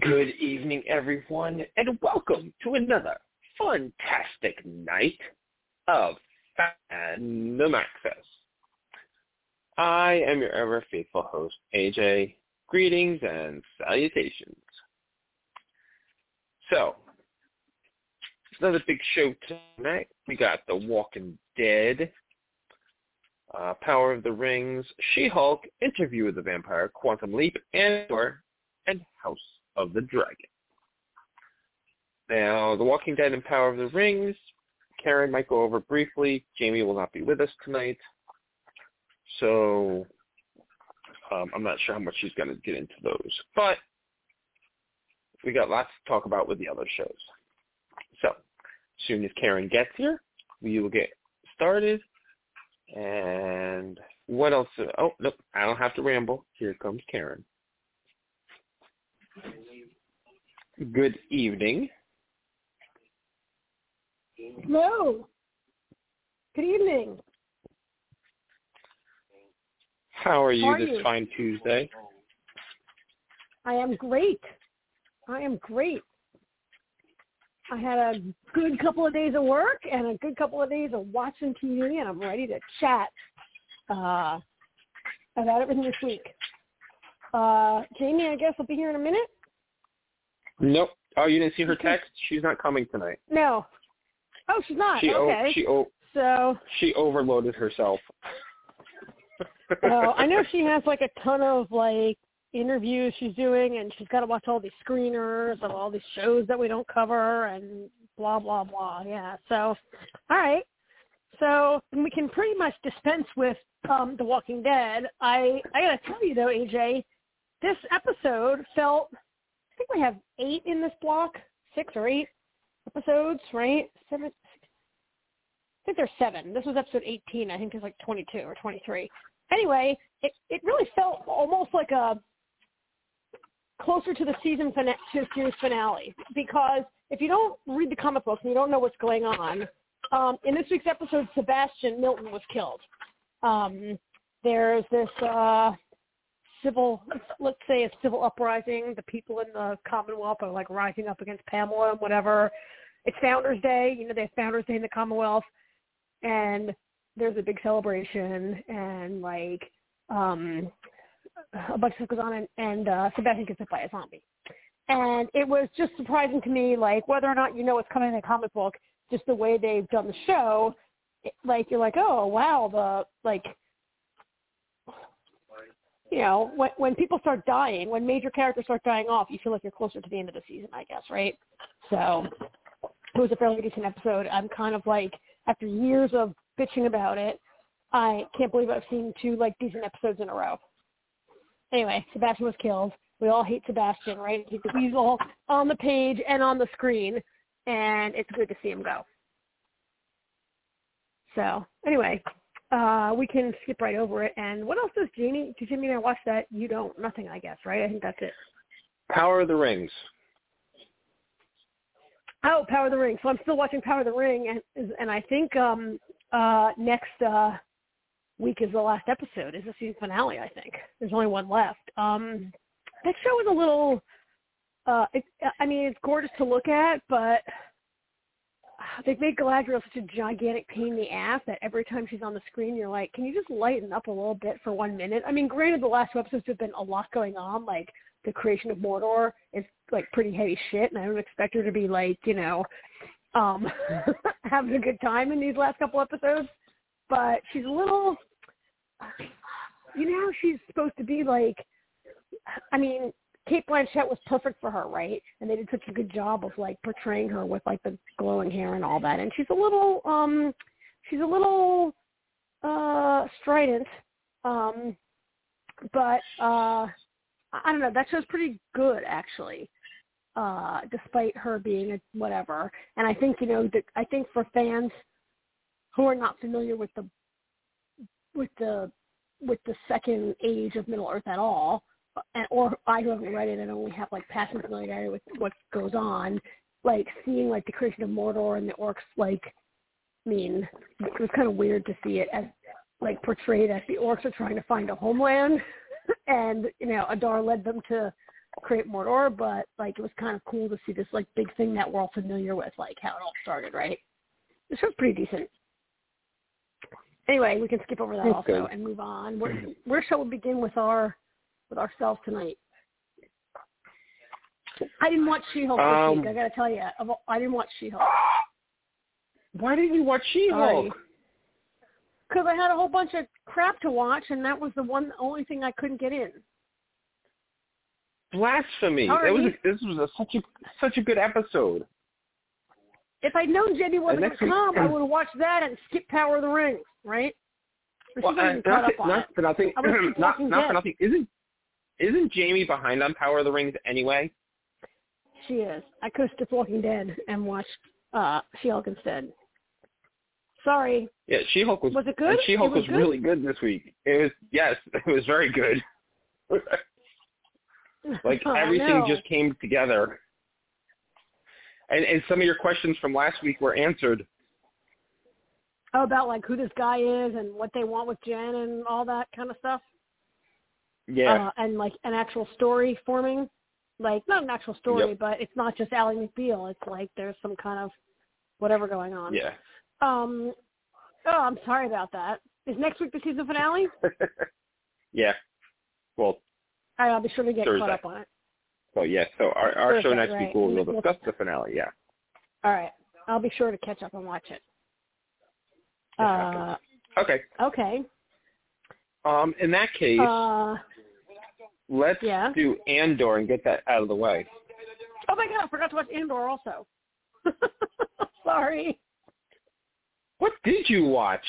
Good evening, everyone, and welcome to another fantastic night of Fandom Access. I am your ever faithful host, AJ. Greetings and salutations. So, it's another big show tonight. We got The Walking Dead, uh, Power of the Rings, She-Hulk, Interview with the Vampire, Quantum Leap, and and House of the Dragon. Now, The Walking Dead and Power of the Rings, Karen might go over briefly. Jamie will not be with us tonight. So um, I'm not sure how much she's going to get into those. But we got lots to talk about with the other shows. So as soon as Karen gets here, we will get started. And what else? Oh, nope, I don't have to ramble. Here comes Karen. Good evening. Hello. Good evening. How are you How are this you? fine Tuesday? I am great. I am great. I had a good couple of days of work and a good couple of days of watching TV, and I'm ready to chat uh, about everything this week. Uh, Jamie, I guess I'll be here in a minute. Nope. Oh, you didn't see her text? She's not coming tonight. No. Oh, she's not. She o- okay. she o- so she overloaded herself. Oh, I know she has like a ton of like interviews she's doing, and she's got to watch all these screeners of all these shows that we don't cover, and blah blah blah. Yeah. So, all right. So we can pretty much dispense with um, The Walking Dead. I I gotta tell you though, AJ, this episode felt. I think we have eight in this block, six or eight episodes, right? Seven. I think there's seven. This was episode 18. I think there's like 22 or 23 anyway, it it really felt almost like a closer to the season fina- to series finale because if you don't read the comic books and you don't know what's going on, um, in this week's episode, Sebastian Milton was killed. Um, there's this uh, civil, let's say a civil uprising. The people in the Commonwealth are like rising up against Pamela and whatever. It's Founders Day, you know, they have Founders Day in the Commonwealth, and there's a big celebration and like um a bunch of stuff goes on and, and uh Sebastian gets hit by a zombie. And it was just surprising to me, like whether or not you know what's coming in the comic book, just the way they've done the show, it, like you're like, oh wow, the like you know, when when people start dying, when major characters start dying off, you feel like you're closer to the end of the season, I guess, right? So it was a fairly decent episode. I'm kind of like after years of bitching about it, I can't believe I've seen two like decent episodes in a row. Anyway, Sebastian was killed. We all hate Sebastian, right? He's the weasel on the page and on the screen, and it's good to see him go. So anyway, uh, we can skip right over it. And what else does Jamie? Did Jamie and I watch that? You don't. Nothing, I guess, right? I think that's it. Power of the Rings. Oh, Power of the Ring. So I'm still watching Power of the Ring, and and I think um uh next uh week is the last episode. Is the season finale? I think there's only one left. Um, that show is a little. Uh, it, I mean, it's gorgeous to look at, but they've made Galadriel such a gigantic pain in the ass that every time she's on the screen, you're like, can you just lighten up a little bit for one minute? I mean, granted, the last two episodes have been a lot going on, like the creation of Mordor is like pretty heavy shit, and I don't expect her to be like, you know, um, having a good time in these last couple episodes. But she's a little, you know, she's supposed to be like. I mean, Cate Blanchett was perfect for her, right? And they did such a good job of like portraying her with like the glowing hair and all that. And she's a little, um, she's a little uh strident, um, but uh I don't know. That show's pretty good, actually, uh, despite her being a whatever. And I think you know, that I think for fans who are not familiar with the with the with the second age of Middle Earth at all, and, or I who haven't read it and only have like passing familiarity with what goes on, like seeing like the creation of Mordor and the orcs, like, I mean, it was kind of weird to see it as like portrayed as the orcs are trying to find a homeland, and you know Adar led them to create Mordor, but like it was kind of cool to see this like big thing that we're all familiar with, like how it all started, right? This was pretty decent. Anyway, we can skip over that also and move on. Where, where shall we begin with our with ourselves tonight? I didn't watch She-Hulk Um, this week. I got to tell you, I didn't watch She-Hulk Why didn't you watch She-Hulk? because I had a whole bunch of crap to watch, and that was the one only thing I couldn't get in. Blasphemy! Was a, this was a, such a such a good episode. If I'd known Jenny wasn't going to come, I would have watched that and skipped Power of the Rings, right? Well, uh, not, on not for nothing. I was not not for nothing. Isn't isn't Jamie behind on Power of the Rings anyway? She is. I could have skipped Walking Dead and watched uh She-Hulk instead. Sorry. Yeah, She-Hulk was. Was it good? She-Hulk was was, good? really good this week. It was yes, it was very good. like I everything know. just came together. And and some of your questions from last week were answered. Oh, about like who this guy is and what they want with Jen and all that kind of stuff. Yeah, Uh, and like an actual story forming. Like not an actual story, Yep. but it's not just Ally McBeal. It's like there's some kind of whatever going on. yeah. Um oh, I'm sorry about that. Is next week the season finale? yeah. Well, All right, I'll be sure to get Thursday. caught up on it. so yeah. So our our show next right. week we'll, we'll We'll- discuss the finale. Yeah. All right. I'll be sure to catch up and watch it. It. Uh, Okay. okay. Um, in that case, Uh, let's yeah. do Andor and get that out of the way. oh my god, I forgot to watch Andor also. Sorry. What did you watch?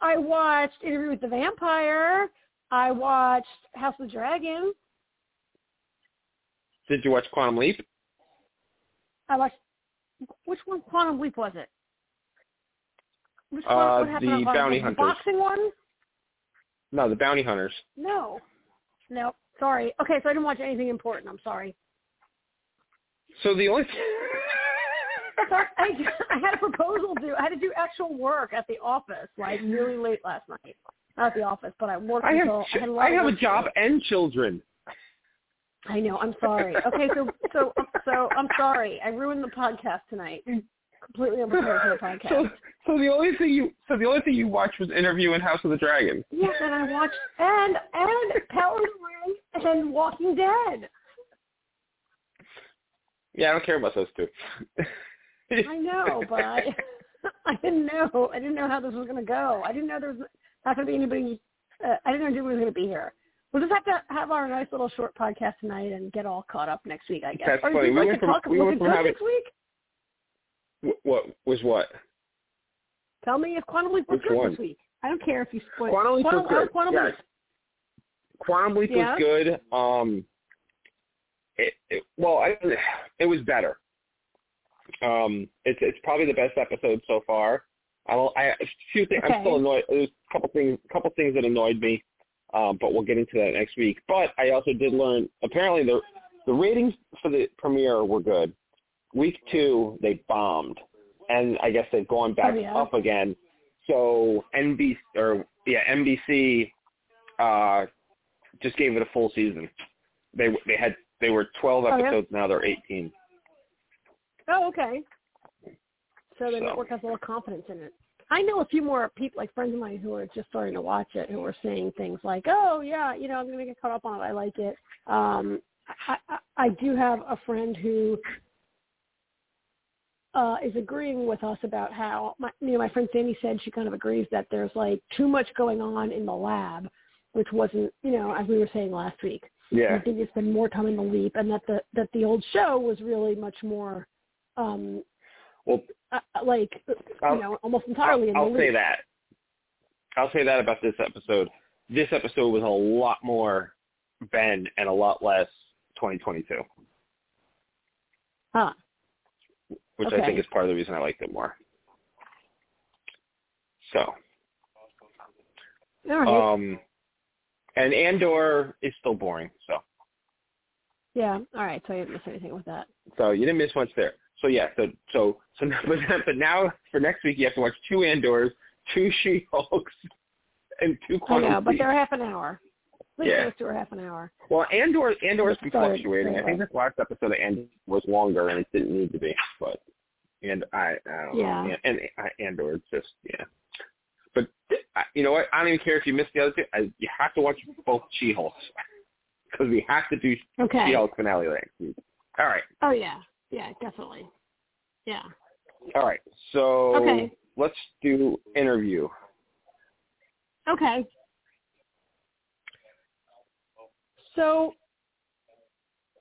I watched Interview with the Vampire. I watched House of the Dragon. Did you watch Quantum Leap? I watched which one? Quantum Leap was it? Which Uh, one? What happened the Bounty Hunters. The boxing one? No, the Bounty Hunters. No. No. Sorry. Okay, so I didn't watch anything important. I'm sorry. So the only Sorry, I, I had a proposal due. I had to do actual work at the office, like really late last night. Not at the office, but I worked I have until I had a lot I have a job and children. I know. I'm sorry. Okay, so so so I'm sorry. I ruined the podcast tonight. Completely unprepared for the podcast. So so the only thing you so the only thing you watched was Interview in House of the Dragon. yes, and I watched and and Power of and Walking Dead. Yeah, I don't care about those two. I know, but I I didn't know. I didn't know how this was going to go. I didn't know there was not going to be anybody. Uh, I didn't know anybody was going to be here. We'll just have to have our nice little short podcast tonight and get all caught up next week, I guess. That's or do funny. you We like went to from- talk? we was went from good having- this week? What was what? Tell me if Quantum Leap was Which good one? this week. I don't care if you spoil. Quantum Leap was Quantum, good. Quantum yes. Leap. Leap Yeah? was good. Um, it, it well, I, it was better. Um, it's it's probably the best episode so far. I don't. I a few things. Okay. I'm still annoyed. There's a couple things. A couple things that annoyed me. Um, but we'll get into that next week. But I also did learn. Apparently, the the ratings for the premiere were good. Week two, they bombed, and I guess they've gone back Oh, yeah? up again. So NBC or yeah NBC uh, just gave it a full season. They they had they were 12 Oh, yeah? episodes. Now they're 18. Oh, okay. So the So. network has a little confidence in it. I know a few more people, like friends of mine, who are just starting to watch it, who are saying things like, "Oh, yeah, you know, I'm going to get caught up on it. I like it." Um, I, I, I do have a friend who uh, is agreeing with us about how, my, you know, my friend Sandy said she kind of agrees that there's like too much going on in the lab, which wasn't, you know, as we were saying last week. Yeah. I think it's been more time in the leap, and that the that the old show was really much more, um, Well, uh, like you I'll- know, almost entirely in I'll, the I'll say that. I'll say that about this episode. This episode was a lot more Ben and a lot less 2022, Huh. which Okay. I think is part of the reason I liked it more. So, All right. um, and Andor is still boring. So, yeah. All right. So I didn't miss anything with that. so you didn't miss much there. So yeah, so so so but but now for next week you have to watch two Andors, two She-Hulks, and two I Quantum know, but they're half an hour. least Yeah. close to a half an hour. Well, Andor Andor's been fluctuating. I think this last episode of Andor was longer, and it didn't need to be. But and I, I don't Yeah. know. And, and Andor, it's just yeah. But you know what? I don't even care if you missed the other two. I, you have to watch both She-Hulks because we have to do Okay. She-Hulk finale next week. All right, Oh yeah, yeah, definitely. Yeah. all right. So Okay. let's do interview. Okay. So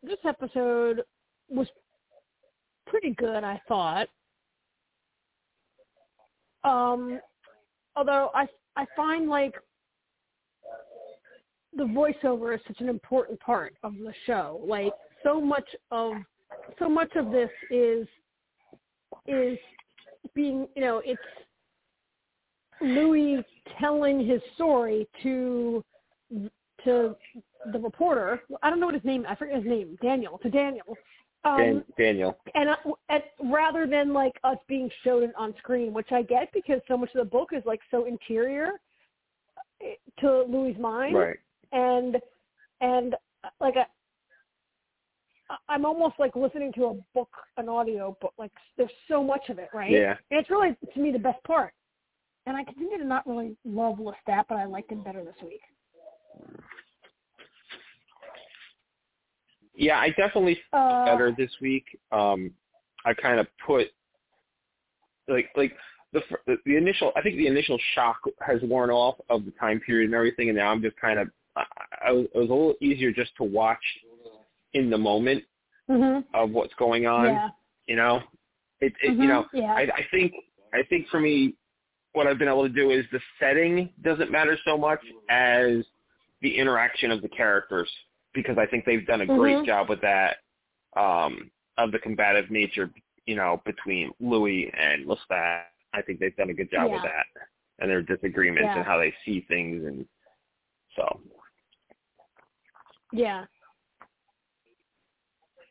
this episode was pretty good, I thought. Um, although I I find like the voiceover is such an important part of the show. Like so much of so much of this is is being you know it's Louis telling his story to to the reporter. I don't know what his name. I forget his name. Daniel to Daniel. Um, Daniel. and, uh, and rather than like us being shown on screen, which I get because so much of the book is like so interior eh, to Louis' mind, Right. and and uh, like I, I'm almost like listening to a book, an audio book. Like there's so much of it, right? Yeah. And it's really to me the best part. And I continue to not really love Lestat, but I liked him better this week. Yeah, I definitely Uh, better this week. Um, I kind of put like like the the initial. I think the initial shock has worn off of the time period and everything, and now I'm just kind of. I, I was, it was a little easier just to watch in the moment mhm. of what's going on. Yeah. You know, it, it Mhm. you know. Yeah. I, I think I think for me, what I've been able to do is the setting doesn't matter so much as the interaction of the characters because I think they've done a great Mhm. job with that um, of the combative nature, you know, between Louis and Lestat. I think they've done a good job with that and their disagreements Yeah. and how they see things and so. Yeah.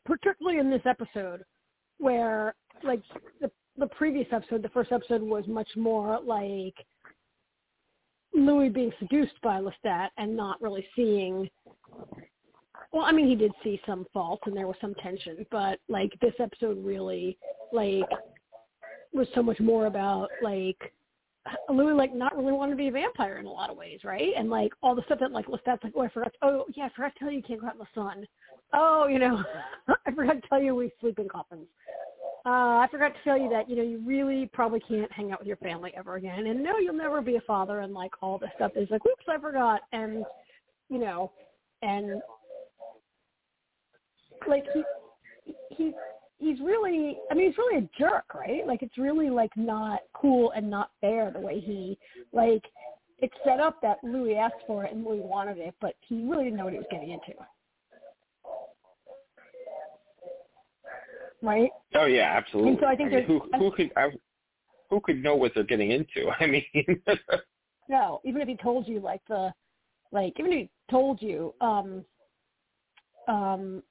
Particularly in this episode where like the the previous episode, the first episode was much more like Louis being seduced by Lestat and not really seeing well, I mean he did see some faults and there was some tension, but like this episode really like was so much more about like Louis like not really wanting to be a vampire in a lot of ways, right? And like all the stuff that like Lestat's like, oh, I forgot. Oh, yeah, I forgot to tell you you can't go out in the sun. Oh, you know, I forgot to tell you we sleep in coffins. Uh, I forgot to tell you that you know you really probably can't hang out with your family ever again, and no, you'll never be a father, and like all this stuff is like, oops, I forgot, and you know, and like he he he's really I mean he's really a jerk, right? Like it's really like not cool and not fair the way he like it's set up that Louis asked for it and Louis wanted it, but he really didn't know what he was getting into. Right? Oh yeah, absolutely. And so I think mean, who who could I, who could know what they're getting into? I mean, No, even if he told you like the like even if he told you um um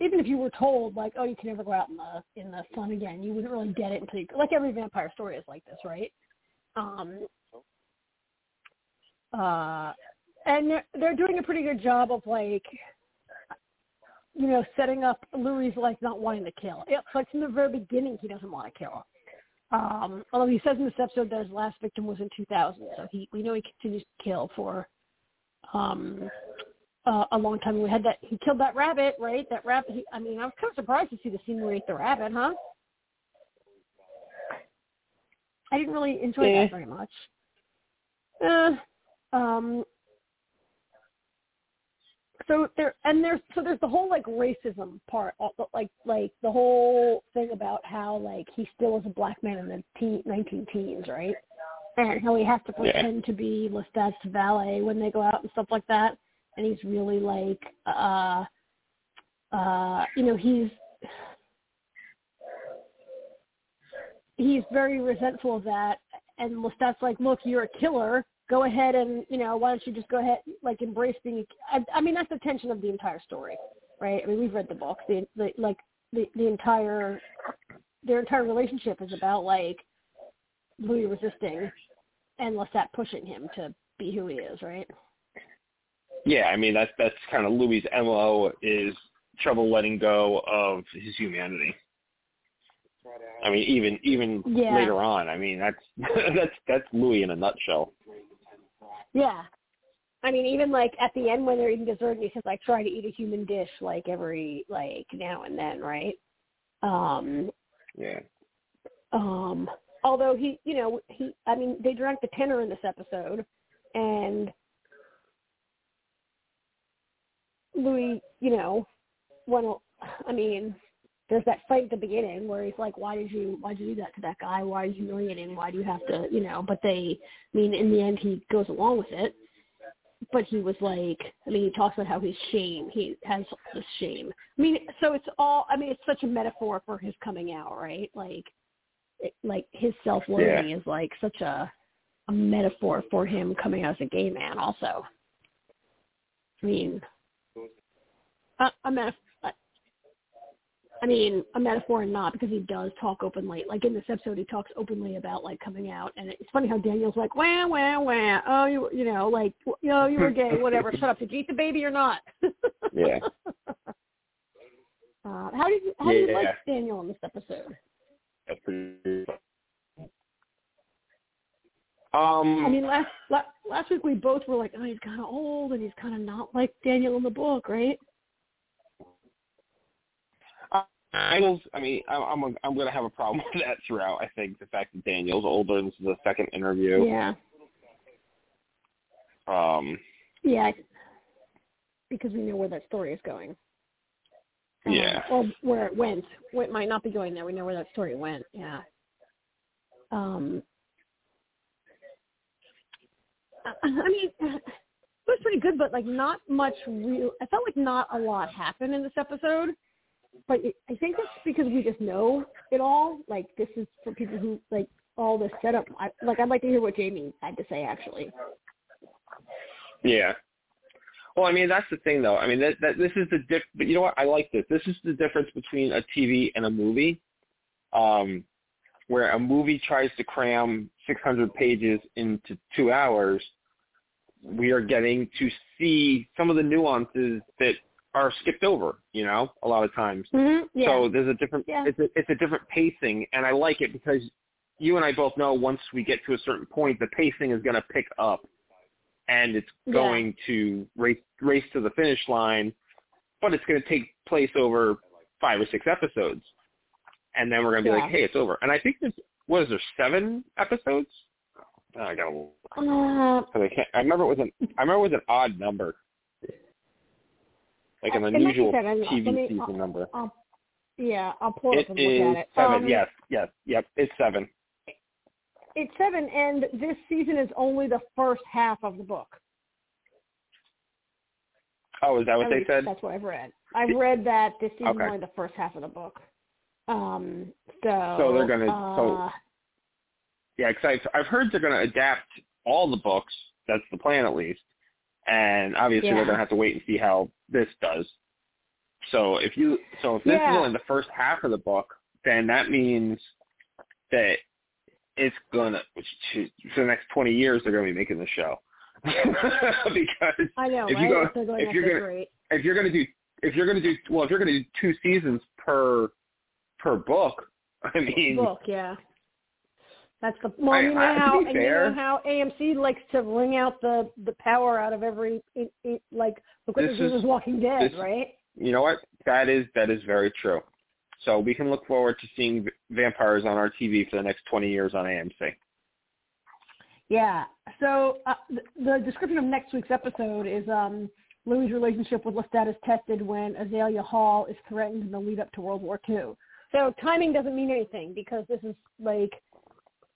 even if you were told like oh you can never go out in the in the sun again you wouldn't really get it until you like every vampire story is like this right? Um uh and they're, they're doing a pretty good job of like you know setting up Louis like not wanting to kill. It's like from the very beginning he doesn't want to kill. Um, although he says in this episode that his last victim was in 2000, so he we know he continues to kill for um, uh, a long time. We had that he killed that rabbit, right? That rabbit. He, I mean, I was kind of surprised to see the scene where he ate the rabbit, huh? I didn't really enjoy Eh. that very much. Uh, um, so there and there's so there's the whole like racism part like like the whole thing about how like he still is a black man in the teen, 19 teens right and how he has to Yeah. pretend to be Lestat's valet when they go out and stuff like that and he's really like uh uh you know he's he's very resentful of that. And Lestat's like look you're a killer. Go ahead and you know why don't you just go ahead like embrace being a, I, I mean that's the tension of the entire story right? I mean we've read the book. The, the like the the entire their entire relationship is about like louis resisting and lestat pushing him to be who he is right Yeah, I mean that's that's kind of Louis' mo is trouble letting go of his humanity. I mean, even even Yeah. later on, I mean that's that's that's Louis in a nutshell. Yeah. I mean, even like at the end when they're eating dessert, and he says, "I try to eat a human dish like every like now and then," right? Um, Yeah. um, although he, you know, he, I mean, they drank the tenor in this episode, and Louis, you know, when I mean, there's that fight at the beginning where he's like, "Why did you, why did you do that to that guy? Why are you humiliating? Why do you have to, you know?" But they, I mean, in the end, he goes along with it. But he was like, I mean, he talks about how he's shame. He has this shame. I mean, so it's all. I mean, it's such a metaphor for his coming out, right? Like, it, like his self-loathing is like such a a metaphor for him coming out as a gay man. Also, I mean, a, a a- I mean, a metaphor and not because he does talk openly. Like in this episode, he talks openly about like coming out, and it's funny how Daniel's like, wah wah wah. Oh, you you know, like you know, you were gay, whatever. Shut up. Did you eat the baby or not? Yeah. Uh, how did you how did you like Daniel in this episode? That's pretty. Um, I mean, last la- last week we both were like, oh, he's kind of old and he's kind of not like Daniel in the book, right? Daniels. I mean, I'm I'm I'm going to have a problem with that throughout. I think the fact that Daniel's older. This is the second interview. Yeah, Um, yeah, because we know where that story is going. Um, Yeah. Or where it went. It might not be going there. We know where that story went. Yeah. Um. I mean, it was pretty good, but like not much real. I felt like not a lot happened in this episode. But it, I think it's because we just know it all. Like this is for people who like all this setup. I, like I'd like to hear what Jamie had to say actually. yeah. Well, I mean, that's the thing, though. I mean, that, that this is the diff. But you know what? I like this. This is the difference between a TV and a movie. Um, where a movie tries to cram 600 pages into two hours, we are getting to see some of the nuances that are skipped over. You know, a lot of times. Mm-hmm. Yeah. So there's a different Yeah. it's a it's a different pacing and I like it because you and I both know once we get to a certain point the pacing is going to pick up and it's Yeah. going to race race to the finish line but it's going to take place over 5 or 6 episodes. And then we're going to be Yeah. like, "Hey, it's over." And I think there's what is there 7 episodes? Oh, I got to uh, I can't I remember it was an I remember it was an odd number. Like an It might be unusual seven. TV me- season number. I'll, yeah, I'll pull it up and look at it. seven. Um, yes, yes, yep. It's seven. It's seven, and this season is only the first half of the book. Oh, is that what At they least said? That's what I've read. I've read that this season Okay. is only the first half of the book. Um, so So they're gonna- uh, so- Yeah, because I've, I've heard they're going to adapt all the books. That's the plan, at least. And obviously, Yeah. they're going to have to wait and see how this does. So if you, so if this Yeah. is only the first half of the book, then that means that it's gonna for the next twenty years they're gonna be making the show because I know, if right? you go- if they're going if you're gonna rate. if you're gonna do if you're gonna do well if you're gonna do two seasons per per book, I mean book, yeah. That's the well, I- you know I- how and you know how AMC likes to wring out the the power out of every it, it, like look what This they're is- Walking Dead, this- right? you know what that is that is very true. So we can look forward to seeing vampires on our TV for the next twenty years on AMC. Yeah. So uh, the, the description of next week's episode is um, Louis' relationship with Lestat is tested when Azalea Hall is threatened in the lead up to World War II. So timing doesn't mean anything because this is like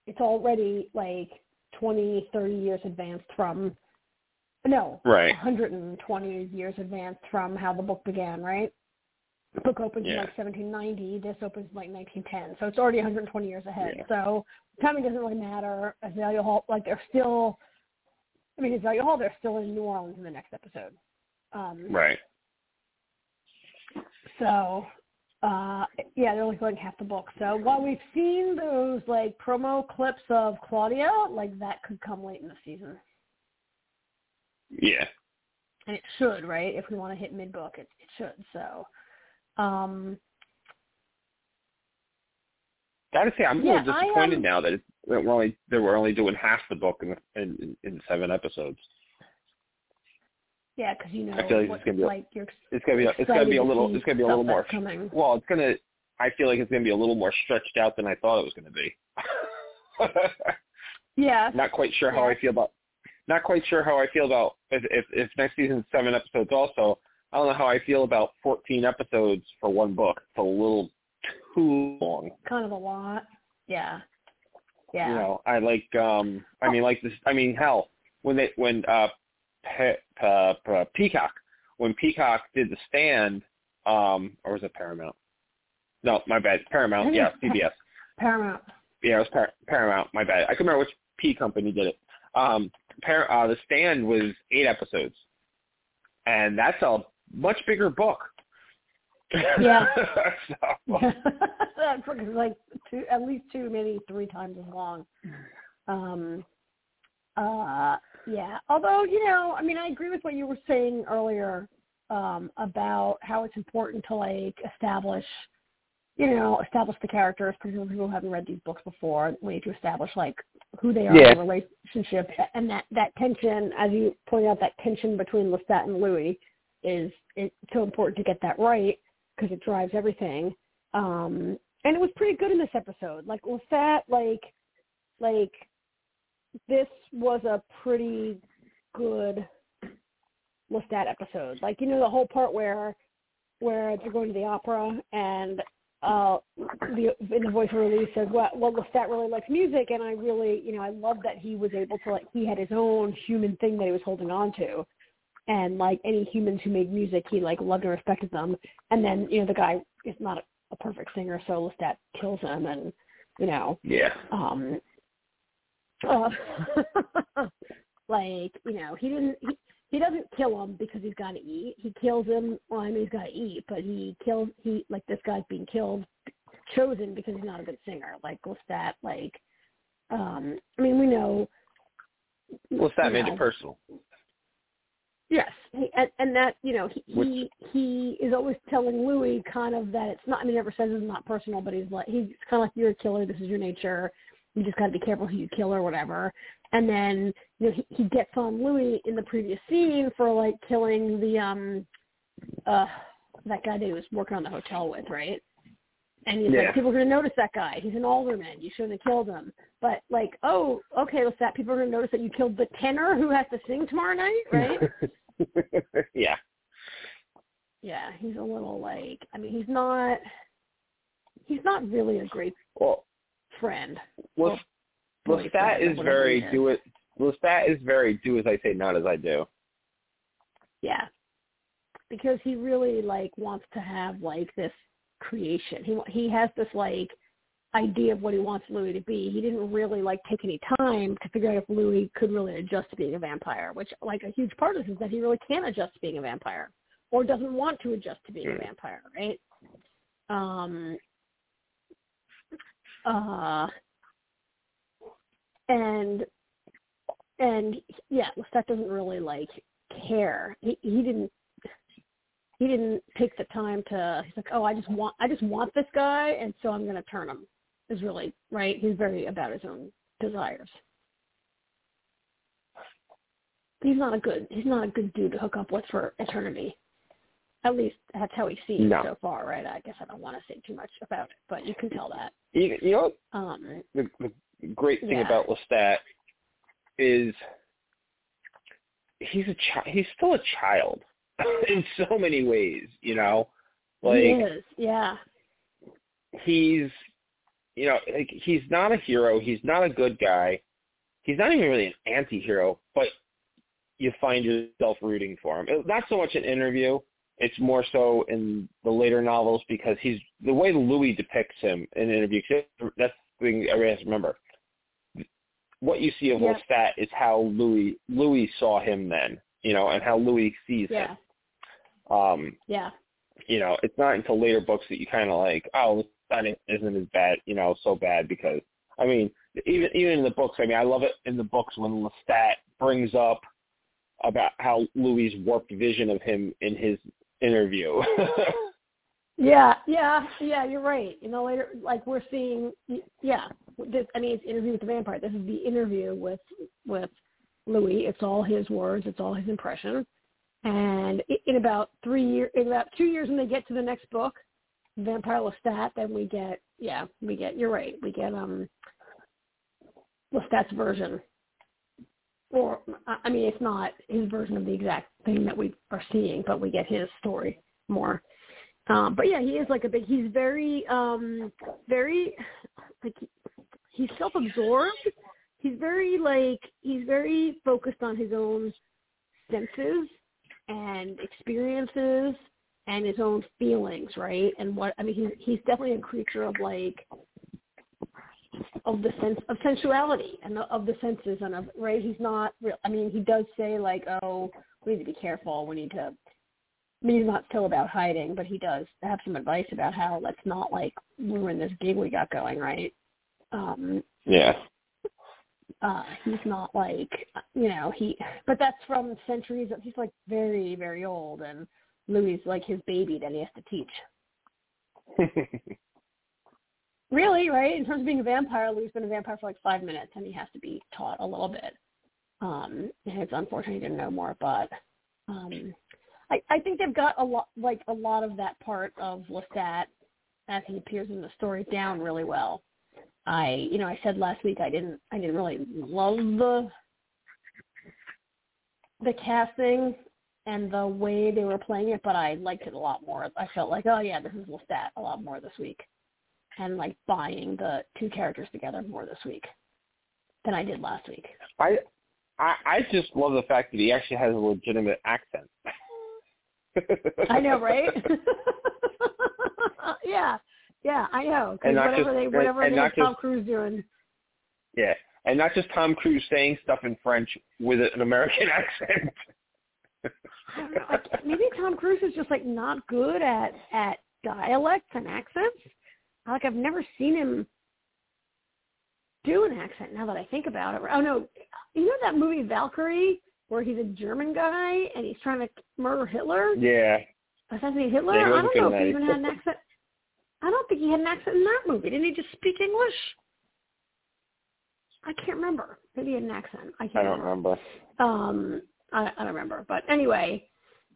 it's already like 20, 30 years advanced from no, Right. 120 years advanced from how the book began, right? The book opens in like 1790. This opens in like 1910. So it's already 120 years ahead. Yeah. So timing doesn't really matter. Azalea Hall, like they're still, I mean, Azalea Hall, they're still in New Orleans in the next episode. Um, Right. So, uh, yeah, they're only going half the book. So while we've seen those like promo clips of Claudia, like that could come late in the season. Yeah. and it should, right? If we want to hit mid book, it, it should. So, um, gotta say, I'm a Yeah, little I, disappointed um, now that, it's, that we're only that we're only doing half the book in in, in seven episodes. Yeah, because you know, I feel like what, it's gonna be like you're It's gonna be a, it's gonna be a little it's gonna be a little more coming. well it's gonna I feel like it's gonna be a little more stretched out than I thought it was gonna be. Yeah, not quite sure how Yeah. I feel about not quite sure how I feel about if if, if next season's seven episodes also. I don't know how I feel about fourteen episodes for one book. It's a little too long. kind of a lot. Yeah, yeah, You know, I like um I mean like this I mean hell, when they when uh Pe- Pe- Pe- Peacock when Peacock did the stand, um or was it Paramount? No, my bad. Paramount, yeah, CBS. Paramount. Yeah, it was Par- Paramount. My bad. I can remember which P company did it. Um, Par- uh, the Stand was eight episodes, and that's a much bigger book. Yeah. so, that book is like two, at least two, maybe three times as long. Um, uh, yeah. Although you know, I mean, I agree with what you were saying earlier um, about how it's important to like establish, you know, establish the characters, particularly people who haven't read these books before. We need to establish like who they are, Yeah. the relationship, and that that tension, as you pointed out, that tension between Lestat and Louis is it's so important to get that right because it drives everything. Um, and it was pretty good in this episode. Like Lestat, like like this was a pretty good Lestat episode. Like you know the whole part where where they're going to the opera and uh the in the voice release says well well Lestat really likes music and I really you know I love that he was able to like he had his own human thing that he was holding on to and like any humans who made music he like loved and respected them and then you know the guy is not a, a perfect singer so Lestat kills him and you know yeah. um uh, like you know he didn't he, he doesn't kill him because he's got to eat he kills him well i mean he's got to eat but he kills he like this guy's being killed chosen because he's not a good singer like what's that like um i mean we know you made know, it personal. Yes, he, and, and that you know he, he he is always telling Louis kind of that it's not. I mean, he never says it's not personal, but he's like he's kind of like you're a killer. This is your nature. You just got to be careful who you kill or whatever. And then you know he, he gets on Louis in the previous scene for like killing the um uh that guy that he was working on the hotel with, right? And he's Yeah. like, people are going to notice that guy. He's an alderman. You shouldn't have killed him. But like, oh, okay, what's that? People are going to notice that you killed the tenor who has to sing tomorrow night, right? yeah. yeah, he's a little like I mean he's not he's not really a great Well, friend. well, Well, boyfriend or is very do it. Well, that is very do as I say, not as I do. Yeah. Because he really like wants to have like this creation. He he has this like idea of what he wants Louis to be. He didn't really like take any time to figure out if Louis could really adjust to being a vampire, which like a huge part of this is that he really can't adjust to being a vampire or doesn't want to adjust to being a Mm. vampire, right? Um uh and and yeah, Lestat doesn't really like care. He he didn't he didn't take the time to he's like, Oh, I just want I just want this guy and so I'm gonna turn him is really right. He's very about his own desires. He's not a good he's not a good dude to hook up with for eternity. At least that's how he seems No. so far, right? I guess I don't want to say too much about it, but you can tell that. You, you know Um the, the great thing Yeah. about Lestat is he's a chi- he's still a child in so many ways, you know. Like he is, yeah. he's you know, like he's not a hero, he's not a good guy. He's not even really an anti-hero, but you find yourself rooting for him. It- Not so much an interview, it's more so in the later novels because he's the way Louis depicts him in an interview. 'cause That's the thing everybody has to remember. What you see of Yeah. Lestat is how Louis Louis saw him then, you know, and how Louis sees Yeah. him. Um, Yeah. you know, it's not until later books that you kind of like, oh, Lestat isn't as bad, you know, so bad because, I mean, even even in the books, I mean, I love it in the books when Lestat brings up about how Louis' warped vision of him in his interview. yeah, yeah, yeah. You're right. You know, later, like we're seeing, yeah. This, I mean, it's interview with the vampire. This is the interview with with Louis. It's all his words. It's all his impression. And in about three years, in about two years, when they get to the next book, Vampire Lestat, then we get, yeah, we get. You're right. We get um Lestat's version, or I mean, it's not his version of the exact thing that we are seeing, but we get his story more. Um, but yeah, he is like a big. He's very, um very, like he's self-absorbed. He's very like he's very focused on his own senses and experiences and his own feelings, right? And what I mean, he's he's definitely a creature of like of the sense of sensuality and of the senses and of right. He's not real. I mean, he does say like, oh, we need to be careful. We need to. I mean, he's not still about hiding, but he does have some advice about how let's not like ruin this gig we got going, right? Um, yeah uh he's not like you know he but that's from centuries of he's like very very old and louis like his baby that he has to teach really right? In terms of being a vampire has been a vampire for like five minutes and he has to be taught a little bit. Um and it's unfortunate he didn't know more but um i i think they've got a lot like a lot of that part of lestat as he appears in the story down really well. I, you know, I said last week I didn't, I didn't really love the the casting and the way they were playing it, but I liked it a lot more. I felt like, oh yeah, this is Lestat a lot more this week, and like buying the two characters together more this week than I did last week. I, I, I just love the fact that he actually has a legitimate accent. I know, right? yeah, yeah, I know. Because whatever just, they whatever and, and they Tom Cruise doing. Yeah, and not just Tom Cruise saying stuff in French with an American accent. I don't know. Like, maybe Tom Cruise is just like not good at at dialects and accents. Like I've never seen him do an accent. Now that I think about it. Oh no, you know that movie Valkyrie where he's a German guy and he's trying to murder Hitler. Yeah. Assassinate Hitler. Yeah, I don't know if he even had an accent. I don't think he had an accent in that movie. Didn't he just speak English? I can't remember. Maybe he had an accent. I can't. I don't remember. remember. Um, I, I don't remember. But anyway,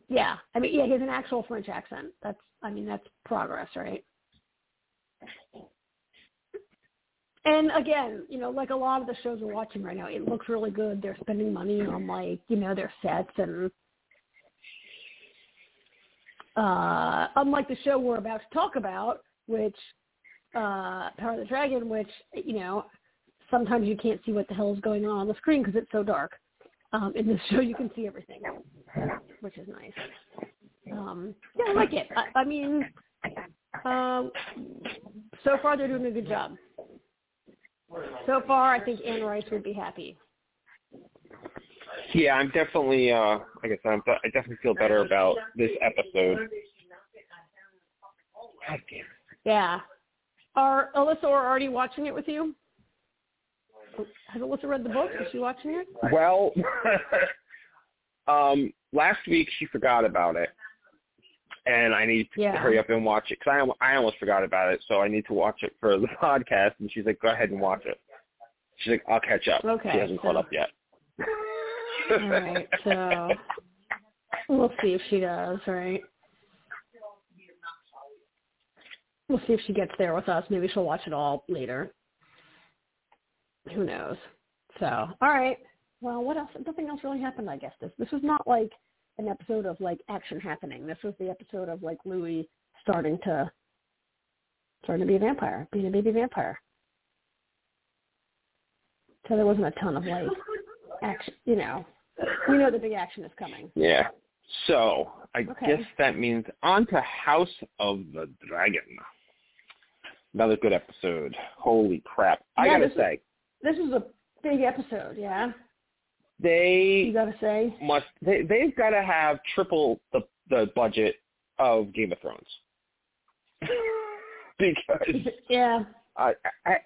yeah. I mean, yeah, he has an actual French accent. That's, I mean, that's progress, right? And again, you know, like a lot of the shows we're watching right now, it looks really good. They're spending money on like, you know, their sets and uh unlike the show we're about to talk about, which uh, Power of the Dragon, which you know sometimes you can't see what the hell is going on on the screen because it's so dark. Um, in this show, you can see everything, which is nice. Um, yeah, I like it. I, I mean, um, so far they're doing a good job. So far, I think Anne Rice would be happy. Yeah, I'm definitely. Uh, like I said, I'm, I definitely feel better about this episode. God damn yeah. Are Alyssa or already watching it with you? Has Alyssa read the book? Is she watching it? Well, um, last week she forgot about it, and I need to yeah. hurry up and watch it because I I almost forgot about it, so I need to watch it for the podcast. And she's like, "Go ahead and watch it." She's like, "I'll catch up." Okay. She hasn't so, caught up yet. all right. So we'll see if she does. Right. We'll see if she gets there with us. Maybe she'll watch it all later. Who knows? So, all right. Well, what else? Nothing else really happened, I guess. This this was not like an episode of like action happening. This was the episode of like Louis starting to starting to be a vampire, being a baby vampire. So there wasn't a ton of like action. You know, we know the big action is coming. Yeah. So I okay. guess that means on to House of the Dragon. Another good episode. Holy crap! I yeah, gotta this say, is, this is a big episode. Yeah. They you gotta say must. They they've got to have triple the the budget of Game of Thrones because yeah, I, I,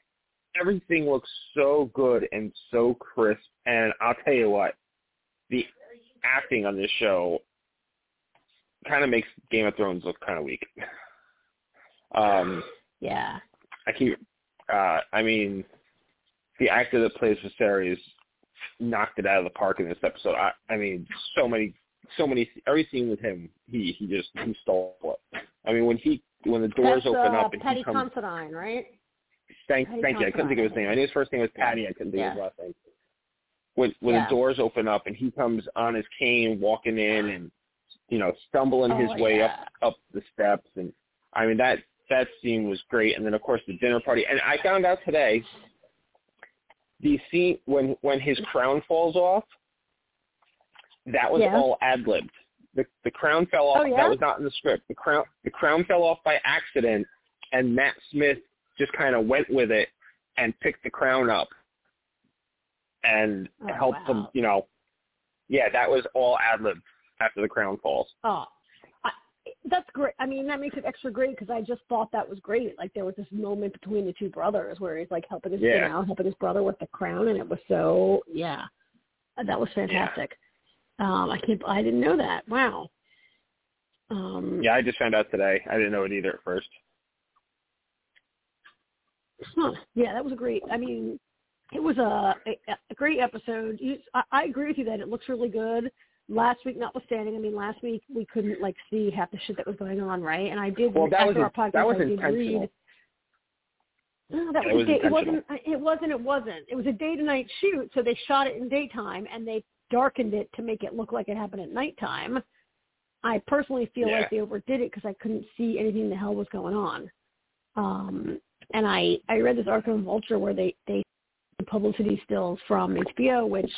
everything looks so good and so crisp. And I'll tell you what, the acting on this show kind of makes Game of Thrones look kind of weak. Um, yeah. I keep. Uh, I mean, the actor that plays Viserys knocked it out of the park in this episode. I, I mean, so many, so many. Every scene with him, he he just he stole it. I mean, when he when the doors That's, open uh, up and Paddy he comes. Considine, right? Thank, Paddy thank you. I couldn't think of his name. I knew his first name was Paddy. I couldn't think of his Yeah. last name. When when Yeah. the doors open up and he comes on his cane, walking in, and you know, stumbling his Oh, way yeah. up up the steps, and I mean that that scene was great. And then of course the dinner party. And I found out today the scene when when his crown falls off, that was Yeah. all ad libbed. The the crown fell off. Oh, yeah? That was not in the script. The crown the crown fell off by accident, and Matt Smith just kind of went with it and picked the crown up and Oh, helped them. You know, yeah, that was all ad libbed after the crown falls. Oh, that's great. I mean, that makes it extra great because I just thought that was great. Like there was this moment between the two brothers where he's like helping his Yeah. you know, helping his brother with the crown, and it was so yeah, that was fantastic. Um, I can't. I didn't know that. Wow. Um, Yeah, I just found out today. I didn't know it either at first. Huh. Yeah, that was a great. I mean, it was a a, a great episode. You, I, I agree with you that it looks really good. Last week, notwithstanding, I mean, last week we couldn't like see half the shit that was going on, right? And I did Well, that after was our podcast, that was I did intentional. read. No, that was, it a day, was it wasn't. It wasn't. It wasn't. It was a day to night shoot, so they shot it in daytime and they darkened it to make it look like it happened at nighttime. I personally feel Yeah. like they overdid it because I couldn't see anything the hell was going on. Um, and I I read this article in Vulture where they they publicity stills from HBO, which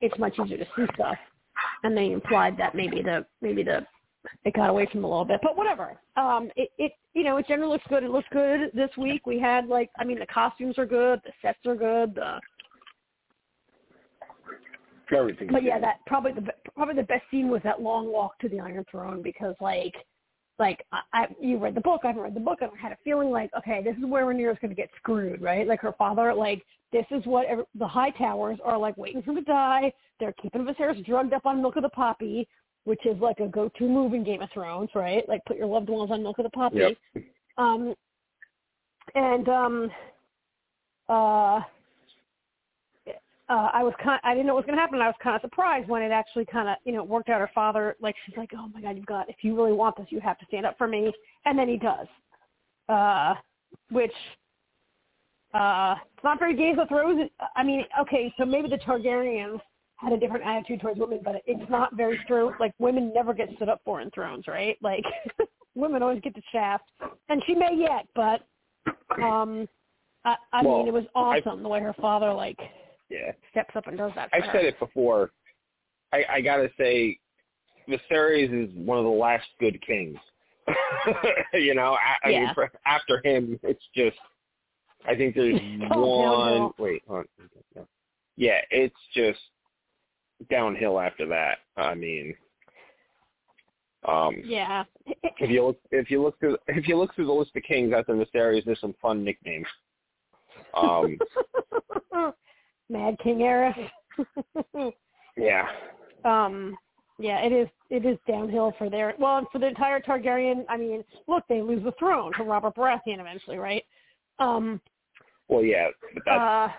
it's much easier to see stuff, and they implied that maybe the maybe the it got away from a little bit, but whatever. Um, it it you know it generally looks good. It looks good this week. We had like I mean the costumes are good, the sets are good, the Everything. but yeah, that probably the probably the best scene was that long walk to the Iron Throne because like like I, I you read the book, I haven't read the book, and I had a feeling like okay, this is where Rhaenyra's going to get screwed, right? Like her father, like this is what ev the Hightowers are like waiting for him to die. They're keeping Viserys drugged up on milk of the poppy, which is like a go-to move in Game of Thrones, right? Like put your loved ones on milk of the poppy. Yep. Um, and um, uh, uh, I was kind. I didn't know what was going to happen. and I was kind of surprised when it actually kind of, you know, worked out. Her father, like, she's like, "Oh my God, you've got. If you really want this, you have to stand up for me." And then he does, uh, which, uh, it's not very Game of Thrones. I mean, okay, so maybe the Targaryens had a different attitude towards women, but it's not very true. Like, women never get stood up for in Thrones, right? Like, women always get the shaft, and she may yet, but, um, I, I Well, mean, it was I- awesome the way her father like Yeah. steps up and does that. Her. said it before. I, I gotta say, Viserys is one of the last good kings. you know, I, I mean, for, after him, it's just. I think there's one. downhill. Wait, hold on. Yeah, it's just downhill after that. I mean, um, Yeah. if you look, if you look through, if you look through the list of kings after Viserys, there's some fun nicknames. Um, Mad King era. yeah, um, yeah, it is. It is downhill for their well, for the entire Targaryen. I mean, look, they lose the throne to Robert Baratheon eventually, right? Um, well, yeah, but that's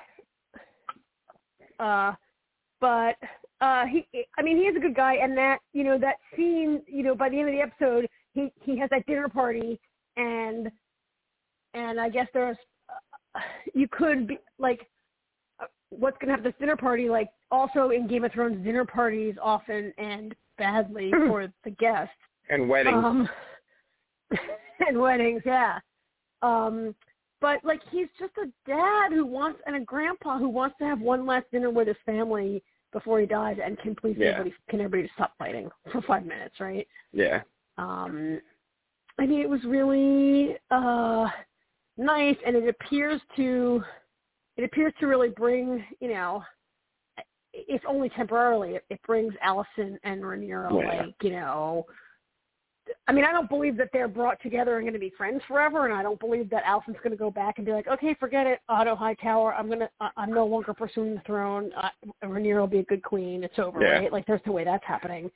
uh, uh, but uh, he. I mean, he is a good guy, and that you know that scene. You know, by the end of the episode, he he has that dinner party, and and I guess there's uh, you could be like what's going to have this dinner party like also in Game of Thrones dinner parties often end badly for the guests. And weddings. um and weddings yeah. Um but like he's just a dad who wants and a grandpa who wants to have one last dinner with his family before he dies and can please Yeah. everybody can everybody just stop fighting for five minutes right? Yeah, um i mean it was really uh nice and it appears to it appears to really bring you know if only temporarily it, it brings Alicent and Rhaenyra Yeah. like you know I mean, I don't believe that they're brought together and going to be friends forever, and I don't believe that Alicent's going to go back and be like, okay, forget it, Otto Hightower. I'm gonna, I'm no longer pursuing the throne. Uh, Rhaenyra will be a good queen. It's over, Yeah. right? Like, there's no way that's happening.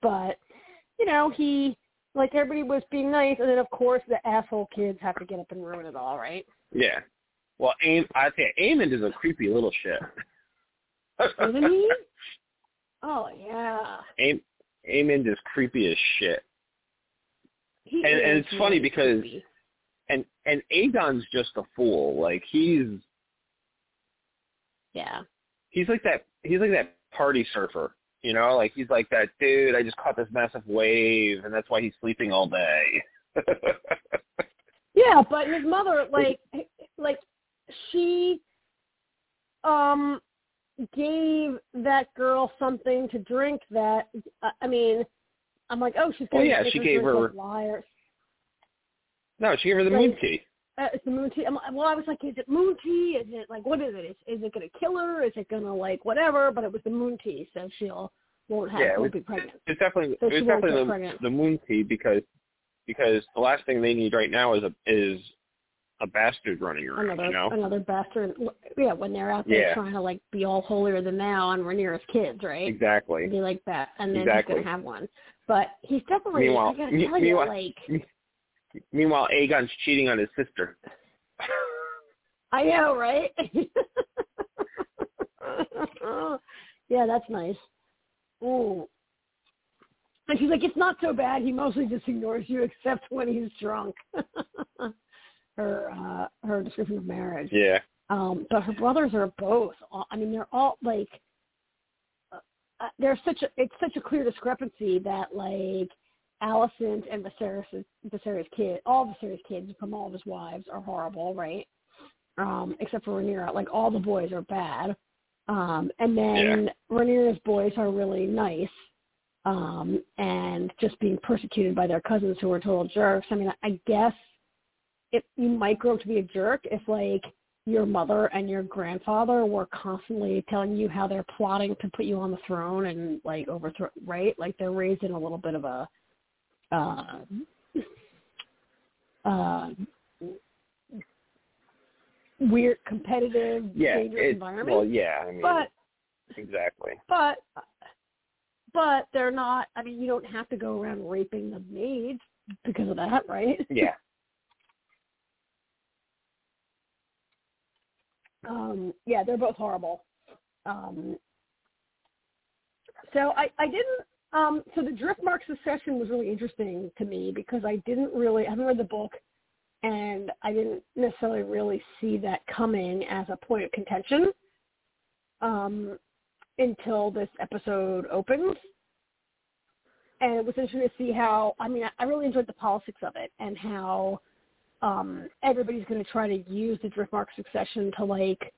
But, you know, he, like, everybody was being nice, and then of course the asshole kids have to get up and ruin it all, right? Yeah. Well, Aim, I think Aemond is a creepy little shit. Isn't he? Oh yeah. Aim, Aemond is creepy as shit. He And- and it's funny because- creepy. And and Aegon's just a fool. Like he's yeah. he's like that he's like that party surfer. You know, like he's like that dude. I just caught this massive wave, and that's why he's sleeping all day. Yeah, but his mother, like, like she, um, gave that girl something to drink. That I- I mean, I'm like, oh, she's going yeah, to she gave her- liars. no, she gave her the Like- moon tea. Uh, it's the moon tea. I'm, well, I was like, is it moon tea? Is it like what is it? Is, is it going to kill her? Is it going to like whatever? But it was the moon tea, so she'll won't have Yeah, it won't was- be pregnant. It's definitely So it's definitely the, pregnant. the moon tea because because the last thing they need right now is a is a bastard running around. another you know. another bastard. Yeah, when they're out there Yeah. trying to like be all holier than thou on Rhaenyra's kids, right? Exactly. Be like that, and then Exactly. he's gonna have one. But he's definitely. Meanwhile- I gotta me- tell you, meanwhile- like Meanwhile, Aegon's cheating on his sister. I know, right? yeah, that's nice. Ooh. And she's like, it's not so bad. He mostly just ignores you, except when he's drunk. her uh her description of marriage. Yeah. Um, but her brothers are both. all- I mean, they're all like. Uh, uh, there's such a it's such a clear discrepancy that like Alicent and Viserys Viserys kid, all Viserys kids from all of his wives are horrible, right? Um, except for Rhaenyra, like all the boys are bad. Um, and then Rhaenyra's boys are really nice. Um, and just being persecuted by their cousins who are total jerks. I mean, I guess it you might grow up to be a jerk if like your mother and your grandfather were constantly telling you how they're plotting to put you on the throne and like overthrow right like they're raised in a little bit of a uh uh weird competitive Yeah. dangerous environment well, yeah. I mean, but exactly. but but they're not i mean you don't have to go around raping the maids because of that right Yeah. Um yeah they're both horrible. Um so i i didn't um so the driftmark succession was really interesting to me because i didn't really i haven't read the book and i didn't necessarily really see that coming as a point of contention um until this episode opens. And it was interesting to see how i mean I really enjoyed the politics of it and how um everybody's going to try to use the driftmark succession to like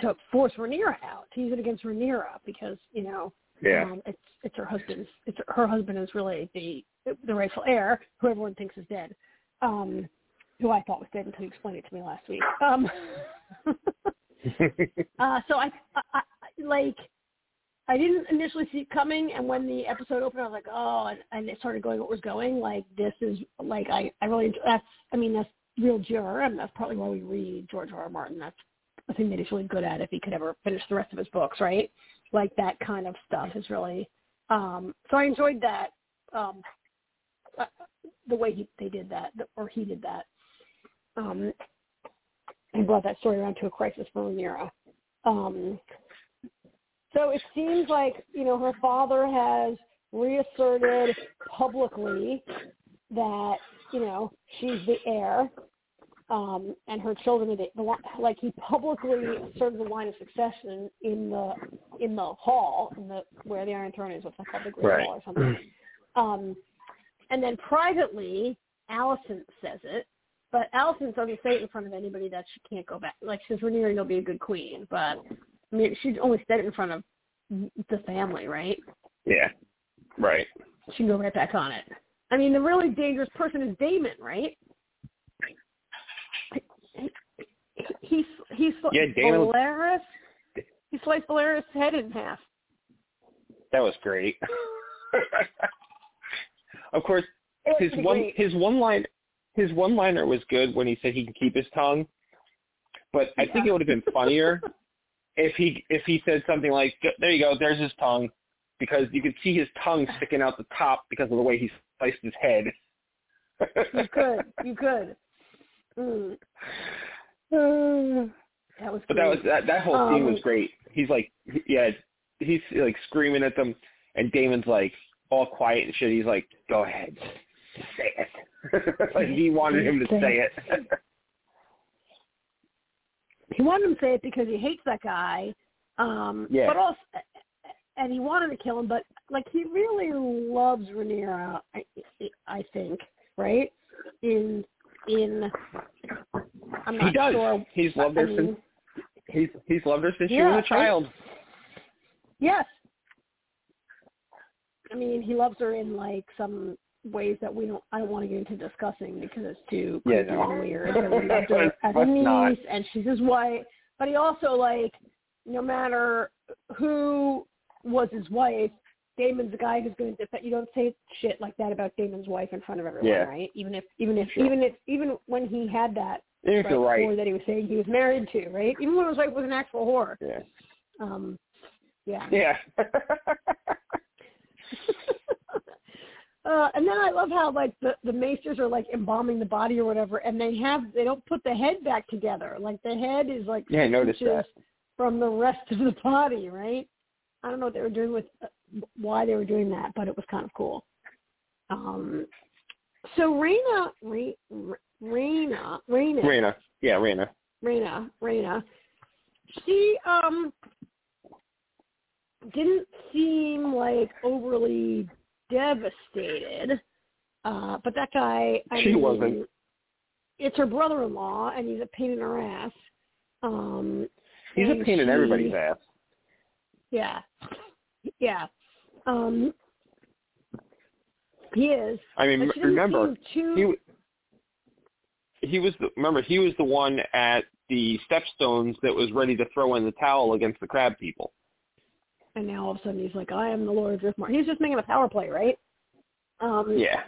to force Rhaenyra out to use it against Rhaenyra because you know Yeah. um, it's it's her husband's it's her husband is really the the rightful heir who everyone thinks is dead um who I thought was dead until you explained it to me last week um uh so I, I, I like I didn't initially see it coming, and when the episode opened, I was like, oh, and, and it started going what was going. Like this is like I I really that's I mean that's real J.R.R. and that's probably why we read George R. R. Martin. That's a thing that he's really good at if he could ever finish the rest of his books, right? Like that kind of stuff is really. Um, so I enjoyed that um, uh, the way he they did that, or he did that, um, and brought that story around to a crisis for Rhaenyra. Um, so it seems like, you know, her father has reasserted publicly that, you know, she's the heir, um, and her children are the, the one, like he publicly asserted the line of succession in the in the hall, in the where the Iron Throne is, what's that called, the Great Right. Hall or something. Um, and then privately, Alicent says it, but Alicent doesn't say it in front of anybody that she can't go back. Like she says, Rhaenyra, you'll be a good queen, but I mean, she's only said it in front of the family, right? yeah. Right. She can go right back on it. I mean, the really dangerous person is Daemon, right? He's he's Yeah, Daemon- Valeris. He sliced Valeris' head in half. That was great. of course, his one great. his one line his one liner was good when he said he can keep his tongue, but I think it would have been funnier if he if he said something like, "There you go, there's his tongue," because you could see his tongue sticking out the top because of the way he sliced his head. You could. You could. Mm, but that was. that great. was that that whole scene was Um, great. He's like, yeah, he's like screaming at them, and Daemon's like all quiet and shit. He's like, "Go ahead, say it." like he wanted him to say it. he wanted him to say it because he hates that guy. Um, Yeah. But also, and he wanted to kill him, but like he really loves Rhaenyra. I, I think, right? In in, I'm not he does. sure. He's loved I her mean, since he's he's loved her since she was a child. Yes. I mean, he loves her in like some ways that we don't. I don't want to get into discussing because it's too Yeah, no. and weird. And he loves her as a not. niece, and she's his wife. But he also like, no matter who was his wife, Daemon's the guy who's going to defend. You don't say shit like that about Daemon's wife in front of everyone, Yeah. right? Even if, even if, Sure. even if, even when he had that Even right, you're right. whore that he was saying he was married to, right? Even when his wife was an actual whore. Yeah. Um, yeah. Yeah. uh, and then I love how like the the maesters are like embalming the body or whatever, and they have they don't put the head back together. Like the head is like Yeah, I noticed that. from the rest of the body, right? I don't know what they were doing with uh, why they were doing that, but it was kind of cool. Um, so Raina, Ra- Ra- Raina, Raina, Raina. Yeah, Raina. Raina, Raina, she um didn't seem like overly devastated. Uh, but that guy, I She mean, wasn't. It's her brother-in-law, and he's a pain in her ass. Um, He's a pain in everybody's ass. Yeah, yeah. Um, he is. I mean, she remember too. he he was the remember he was the one at the stepstones that was ready to throw in the towel against the crab people. And now all of a sudden he's like, I am the Lord of Driftmark. He's just making a power play, right? Um, Yeah.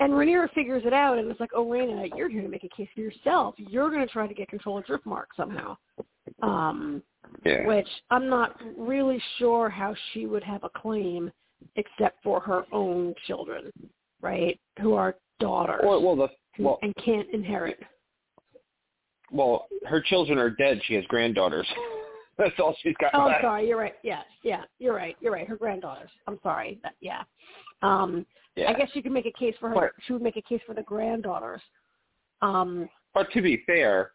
And Rhaenyra figures it out, and it's like, oh, Raina, you're here to make a case for yourself. You're going to try to get control of Driftmark somehow. Um, Yeah. which I'm not really sure how she would have a claim except for her own children, right? Who are daughters Well, well, the well, and can't inherit. well, her children are dead. She has granddaughters. That's all she's got Oh, I'm left. sorry. You're right. Yes, yeah, you're right. You're right. Her granddaughters. I'm sorry. That, yeah. Um, Yeah. I guess she could make a case for her. But- she would make a case for the granddaughters. Um, But to be fair,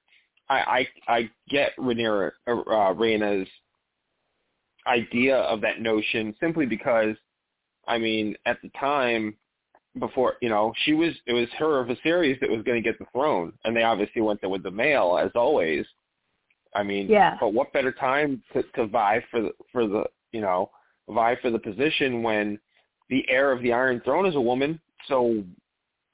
I I, I get Rhaenyra, uh, idea of that notion simply because, I mean, at the time, before you know, she was it was her of Viserys that was going to get the throne, and they obviously went there with the male as always. I mean, Yeah. but what better time to, to vie for the for the you know vie for the position when the heir of the Iron Throne is a woman? So,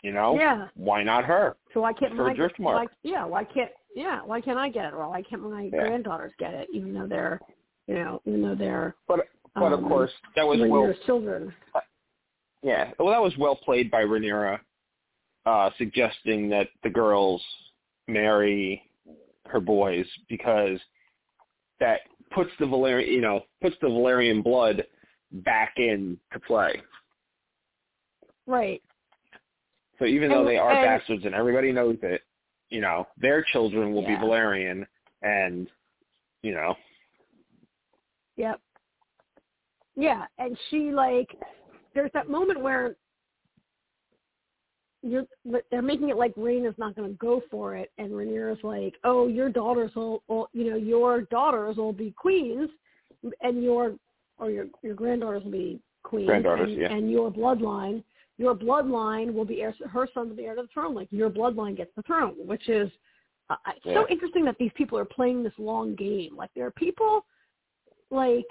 you know, yeah. why not her? So why can't For my Driftmark. why, yeah? Why can't yeah? Why can't I get it? Or why can't my Yeah. granddaughters get it? Even though they're you know even though they're But but of um, course that was well children. Yeah, well, that was well played by Rhaenyra, uh, suggesting that the girls marry her boys because that puts the Valerian, you know, puts the Valerian blood back in to play. Right. So even though And- they are and- bastards and everybody knows it, you know, their children will Yeah. be Valerian, and you know, Yep. Yeah, and she like there's that moment where you're they're making it like Raina's not going to go for it, and Rhaenyra's like, "Oh, your daughters will, will, you know, your daughters will be queens, and your or your your granddaughters will be queens, Granddaughters, and, yeah. and your bloodline, your bloodline will be heir, her sons will be heir to the throne. Like your bloodline gets the throne, which is uh, it's Yeah. so interesting that these people are playing this long game. Like there are people like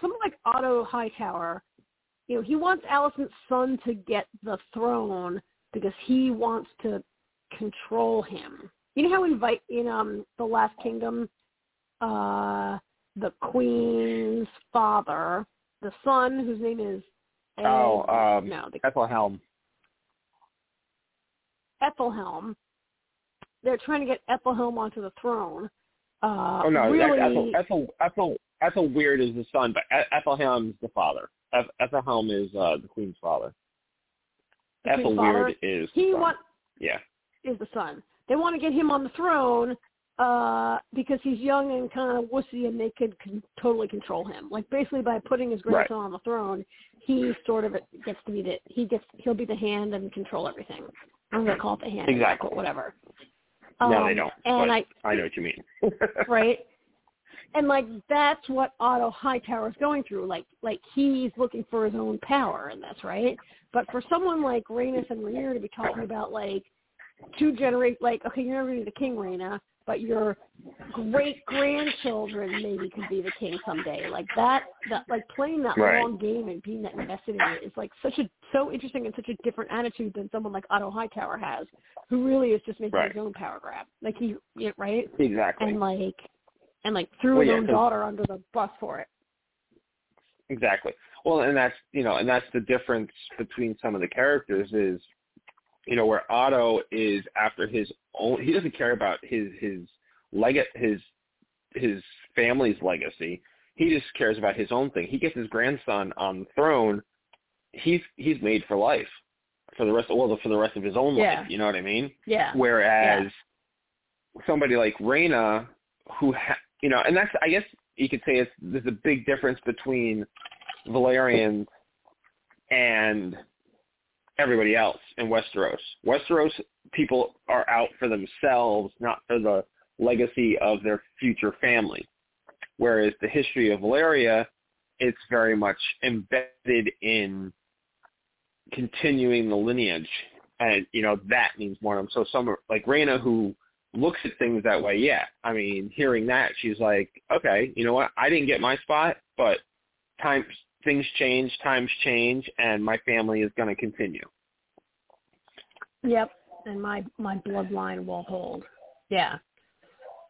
someone like Otto Hightower, you know, he wants Alicent's son to get the throne because he wants to control him. You know how in Vi- in um the Last Kingdom, uh the queen's father, the son whose name is And, oh, um, no, the Ethelhelm. Ethelhelm. They're trying to get Ethelhelm onto the throne. Uh, oh no, really, Ethel, Ethel, Ethel, Aethelweard is the son, but Ethelhelm is the father. Ethelhelm is uh, the queen's father. Ethel queen's Weird is He son. want yeah. is the son. They want to get him on the throne uh because he's young and kind of wussy and they could con- totally control him. Like basically by putting his grandson on the throne, he sort of gets to be the he gets he'll be the hand and control everything. I'm gonna call it the hand, Exactly. whatever. no, Um, they don't. And I I know what you mean. right? And like that's what Otto Hightower is going through. Like like he's looking for his own power in this, right? But for someone like Rhaenys and Rhaenyra to be talking about like two generate like okay, you're never gonna be the king, Rhaena, but your great grandchildren maybe could be the king someday. Like that that like playing that Right. long game and being that invested in it is like such a so interesting and such a different attitude than someone like Otto Hightower has, who really is just making Right. his own power grab. Like he yeah, right? exactly. and like and like threw Well, his yeah, own daughter under the bus for it. Exactly. Well, and that's you know, and that's the difference between some of the characters is, you know, where Otto is after his own. He doesn't care about his his leg his his family's legacy. He just cares about his own thing. He gets his grandson on the throne. He's he's made for life, for the rest. of Well, for the rest of his own Yeah. life. You know what I mean? Yeah. Whereas somebody like Reyna, who ha- you know, and that's I guess you could say it's there's a big difference between Valerians and everybody else in Westeros. Westeros people are out for themselves, not for the legacy of their future family. Whereas the history of Valyria, it's very much embedded in continuing the lineage. And, you know, that means more to them. So some, like Reyna, who looks at things that way, yeah. I mean, hearing that, she's like, okay, you know what? I didn't get my spot, but times, things change, times change, and my family is going to continue. Yep. And my my bloodline will hold. Yeah.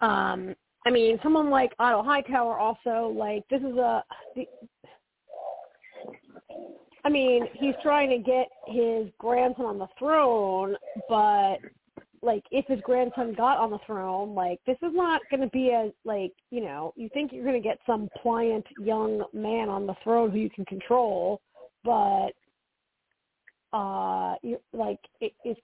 Um I mean, someone like Otto Hightower also like this is a the, I mean, he's trying to get his grandson on the throne, but like if his grandson got on the throne, like this is not going to be as like you know you think you're going to get some pliant young man on the throne who you can control, but uh, you like it, it's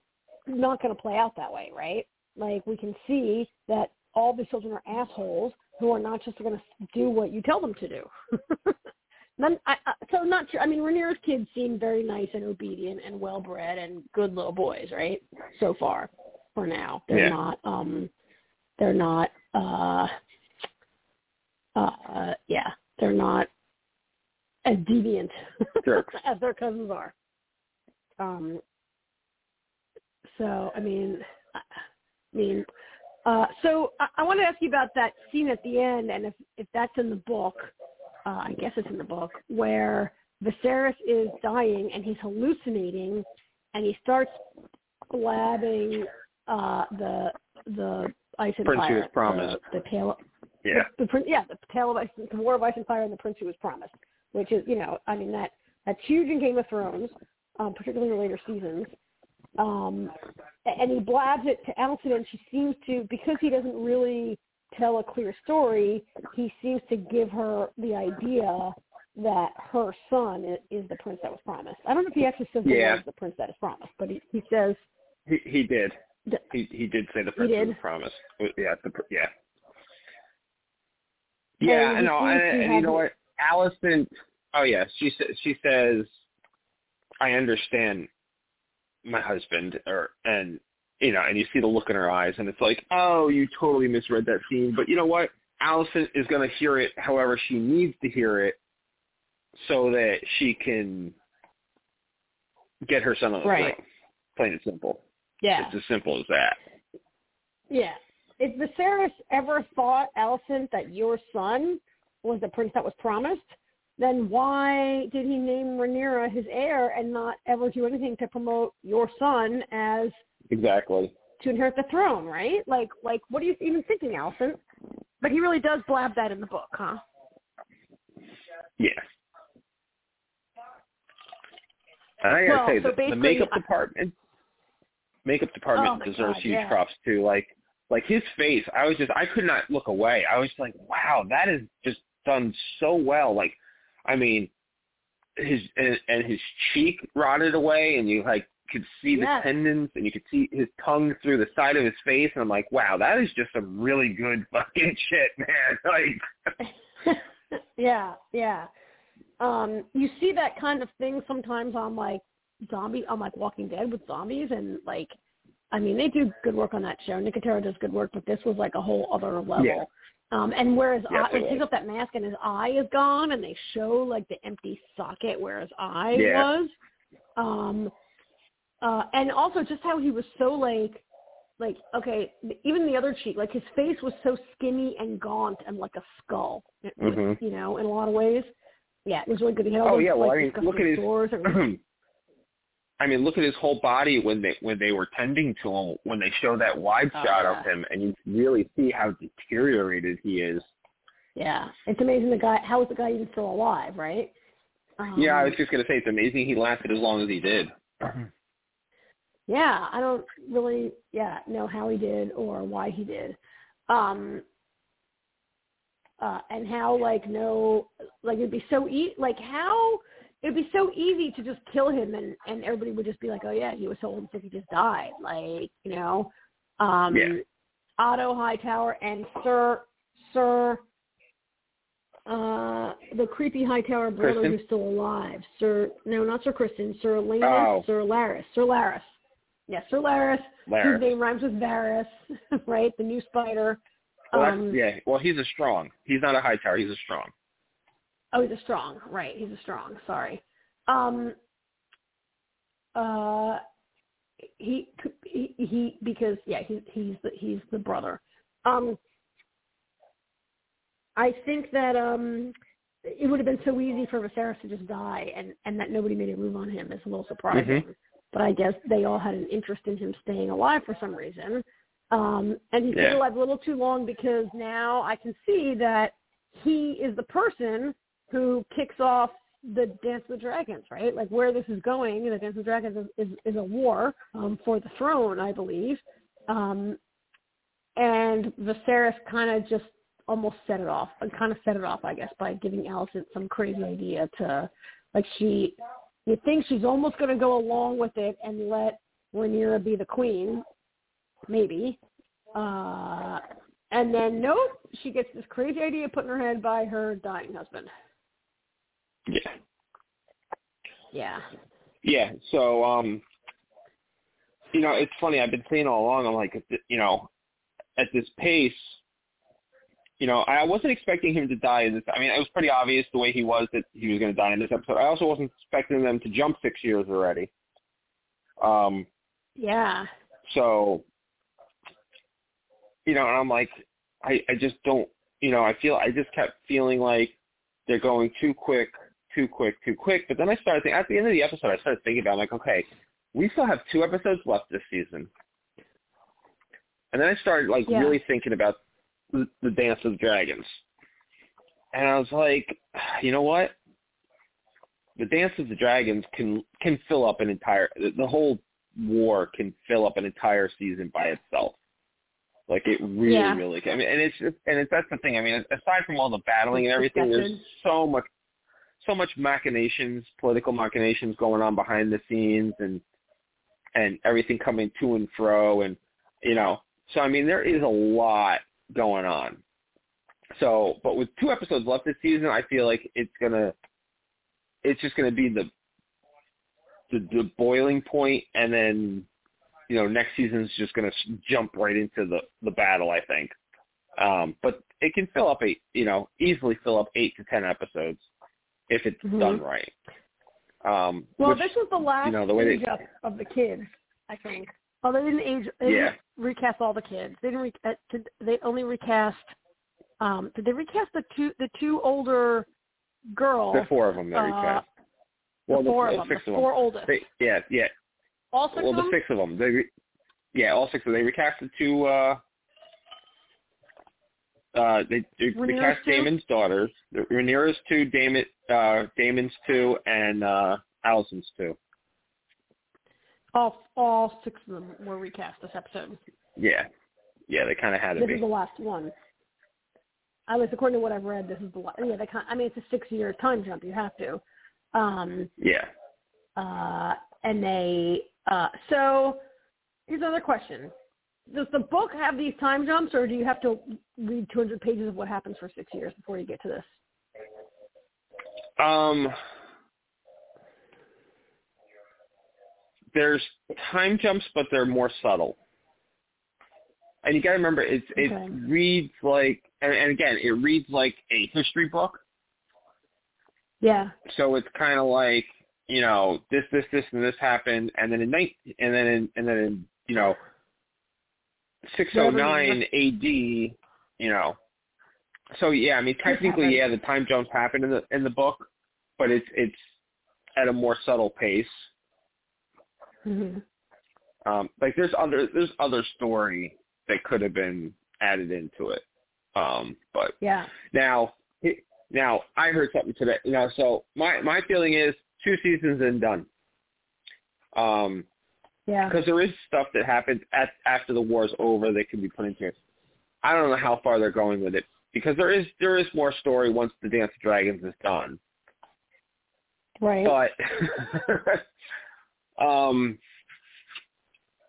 not going to play out that way, right? Like we can see that all the children are assholes who are not just going to do what you tell them to do. None, I, I, so not sure. I mean, Rhaenyra's kids seem very nice and obedient and well bred and good little boys, right? So far, for now, they're Yeah. not. um They're not. uh uh Yeah, they're not as deviant as their cousins are. Um. So I mean, I I mean, uh, so I, I want to ask you about that scene at the end, and if if that's in the book. Uh, I guess it's in the book where Viserys is dying and he's hallucinating, and he starts blabbing uh, the the ice and Prince who fire, was promised. the, the tale. Yeah. The, the yeah, the tale of ice, the war of ice and fire, and the prince who was promised, which is you know, I mean that that's huge in Game of Thrones, um, particularly in later seasons. Um, and he blabs it to Alicent, and she seems to because he doesn't really tell a clear story. He seems to give her the idea that her son is, is the prince that was promised. I don't know if he actually says Yeah. the prince that is promised, but he, he says He he did. D- He he did say the He prince did? was promised. Yeah, the, yeah. Yeah, And I know, seems and, and you know what? Alicent. Oh yeah, she says she says, I understand my husband, or and you know, and you see the look in her eyes, and it's like, oh, you totally misread that scene. But you know what? Alicent is going to hear it however she needs to hear it, so that she can get her son on the Right. throne. Plain and simple. Yeah, It's as simple as that. yeah. If Viserys ever thought Alicent that your son was the prince that was promised, then why did he name Rhaenyra his heir and not ever do anything to promote your son as Exactly. to inherit the throne, right? Like, like, what are you even thinking, Alicent? But he really does blab that in the book, huh? Yeah. And I gotta Well, say, so the, the makeup department, makeup department Oh deserves God, huge yeah. props too. Like, like his face, I was just, I could not look away. I was like, wow, that is just done so well. Like, I mean, his and, and his cheek rotted away, and you like could see the tendons, and you could see his tongue through the side of his face, and I'm like, wow, that is just some really good fucking shit, man. Like, yeah, yeah. Um, you see that kind of thing sometimes on like zombie on like Walking Dead with zombies and like I mean they do good work on that show. Nicotero does good work, but this was like a whole other level. Yeah. Um and where his Yes, eye he takes off that mask and his eye is gone and they show like the empty socket where his eye Yeah. was. Um uh and also just how he was so like like okay, even the other cheek, like his face was so skinny and gaunt and like a skull. Mhm. You know, in a lot of ways. Yeah, it was really good. He had all Oh, those, yeah, well, like, I mean, look at his- I mean, look at his whole body when they when they were tending to him. When they show that wide Oh, shot yeah. of him, and you really see how deteriorated he is. yeah, it's amazing the guy. How is the guy even still alive? Right? Um, yeah, I was just gonna say it's amazing he lasted as long as he did. Yeah, I don't really yeah know how he did or why he did. Um uh and how like no like it'd be so e- like how it'd be so easy to just kill him and and everybody would just be like, "Oh yeah, he was so old and sick he just died." Like, you know. Um Yeah. Otto Hightower and Sir Sir uh the creepy Hightower brother Criston? who's still alive. Sir no, not Sir Criston, Sir Lanus, Oh. Sir Larys. Sir Larys. Yes, Sir Larys, Larry. whose name rhymes with Varys, right? The new spider. Well, um, yeah. Well, he's a strong. He's not a high tower. He's a strong. Oh, he's a strong. Right, he's a strong. Sorry. Um. Uh. He he he because yeah he's he's the he's the brother. Um. I think that um it would have been so easy for Viserys to just die and and that nobody made a move on him is a little surprising. Mhm. But I guess they all had an interest in him staying alive for some reason. Um and he's Yeah. been alive a little too long because now I can see that he is the person who kicks off the Dance with Dragons, right? Like where this is going, the Dance with Dragons is, is, is a war um, for the throne, I believe. Um, and Viserys kind of just almost set it off, and kind of set it off, I guess, by giving Alicent some crazy idea to, like she, you think she's almost going to go along with it and let Rhaenyra be the queen, maybe. Uh, and then nope, she gets this crazy idea put in her head by her dying husband. Yeah. Yeah. Yeah. So, um, you know, it's funny. I've been saying all along. I'm like, you know, at this pace, you know, I wasn't expecting him to die in this. I mean, it was pretty obvious the way he was that he was going to die in this episode. I also wasn't expecting them to jump six years already. Um, Yeah. so, you know, and I'm like, I, I just don't, you know, I feel, I just kept feeling like they're going too quick, too quick, too quick. But then I started thinking, at the end of the episode, I started thinking about, I'm like, okay, we still have two episodes left this season. And then I started like Yeah. really thinking about the, the Dance of the Dragons. And I was like, you know what? The Dance of the Dragons can can fill up an entire the, the whole war can fill up an entire season by itself. Like it really, Yeah. really can. I mean, and it's just, and it's that's the thing. I mean, aside from all the battling and everything, there's so much, so much machinations, political machinations going on behind the scenes, and and everything coming to and fro, and you know. So I mean, there is a lot going on. So, but with two episodes left this season, I feel like it's gonna, it's just gonna be the, the the boiling point, and then, you know, next season's just gonna jump right into the the battle. I think, um, but it can fill up eight, you know, easily fill up eight to ten episodes if it's Mhm. done right. Um, Well, which, this was the last you know, the way age they- up of the kids, I think. Oh, they didn't age. They Yeah. didn't recast all the kids. They didn't. Re, uh, did, they only recast. Um, did they recast the two the two older girls? the four of them that uh, recast. the Well, the, four the of them. six the of four them. oldest. They, yeah, yeah. all six well, of the six of them. They, re- yeah, all six of them. They recast the two. Uh, uh, they, they Rhaenyra's recast two? Daemon's daughters. The- Rhaenyra's two, Daemon, uh, Daemon's two, and uh, Alicent's two. All all six of them were recast this episode. Yeah, yeah, they kind of had to This be. is the last one. I was according to what I've read. This is the la- yeah. They kind. I mean, it's a six-year time jump. You have to. Um, Yeah. uh, and they. Uh, so here's another question: Does the book have these time jumps, or do you have to read 200 pages of what happens for six years before you get to this? Um, there's time jumps, but they're more subtle. And you got to remember, it's it reads like, and, and again, it reads like a history book. Yeah. So it's kind of like, you know, this, this, this, and this happened, and then in night, and then in, and then in, you know, 609 AD, you know. So yeah, I mean, technically, yeah, the time jumps happen in the in the book, but it's it's at a more subtle pace. hmm Um, like there's other there's other story that could have been added into it. Um, but Yeah. now now I heard something today. You know, so my my feeling is two seasons and done. Um, Yeah. because there is stuff that happens at, after the war is over that can be put into it. I don't know how far they're going with it because there is there is more story once the Dance of Dragons is done. Right. But um,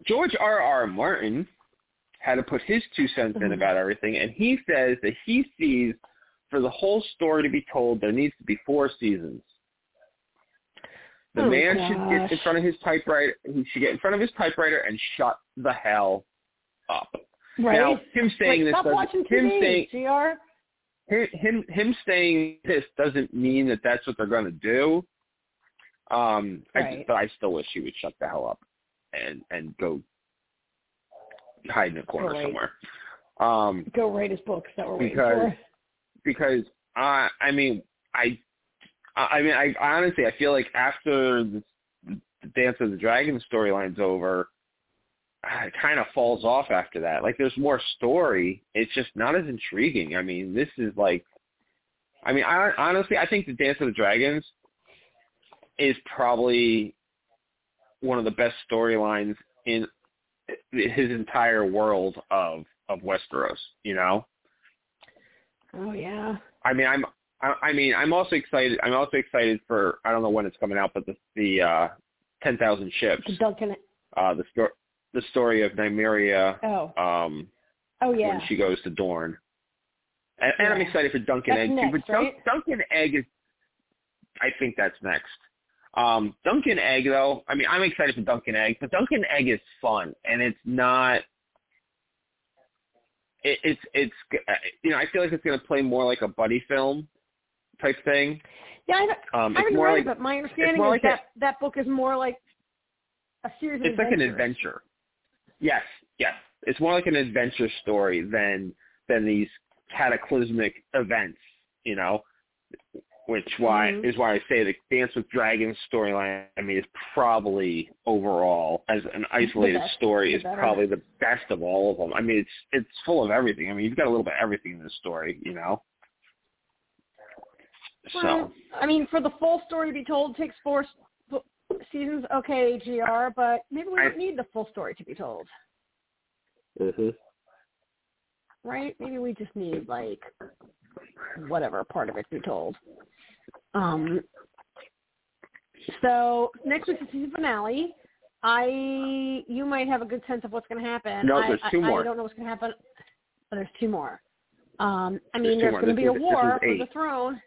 George R. R. Martin had to put his two cents in Mhm. about everything, and he says that he sees for the whole story to be told, there needs to be four seasons. The Oh, man should get in front of his typewriter. He should get in front of his typewriter and shut the hell up. right. Now, him saying like, this doesn't, him TV, saying Gr. him him saying this doesn't mean that that's what they're going to do. Um, I Right. just, but I still wish he would shut the hell up and and go hide in a corner Right. somewhere. Um, Go write his books that we're waiting Because- for. because I I mean I I mean I honestly I feel like after the, the Dance of the Dragon storyline's over, ah, it kind of falls off after that. Like there's more story. It's just not as intriguing. I mean this is like, I mean I honestly I think the Dance of the Dragons is probably one of the best storylines in his entire world of of Westeros. You know. Oh yeah. I mean, I'm. I, I mean, I'm also excited. I'm also excited for. I don't know when it's coming out, but the the uh, ten thousand ships. The Duncan. Uh, the story. The story of Nymeria. Oh. Um, Oh yeah. when she goes to Dorne. And, and I'm excited for Duncan That's Egg too. next, But Dun- right? Dunk and Egg is. I think that's next. Um, Dunk and Egg though. I mean, I'm excited for Dunk and Egg, but Dunk and Egg is fun, and it's not. It, it's it's uh, you know I feel like it's going to play more like a buddy film type thing. yeah. I, don't- Um, I haven't more read like it, but my understanding is like a- that that book is more like a series of it's like an adventure. Yes, yes. It's more like an adventure story than than these cataclysmic events, you know. Which why Mhm. is why I say the Dance with Dragons storyline. I mean, is probably overall as an isolated story is probably the best of all of them. I mean, it's it's full of everything. I mean, you've got a little bit of everything in this story, you know. So Well, I mean, for the full story to be told takes four seasons. Okay, Gr, but maybe we I- don't need the full story to be told, Mhm. right? Maybe we just need like whatever part of it to be told. Um. So next week's the season finale. I you might have a good sense of what's going to happen. No, I, there's I- two more. I don't know what's going to happen, but there's two more. Um, I mean, two there's going to be a war for the throne.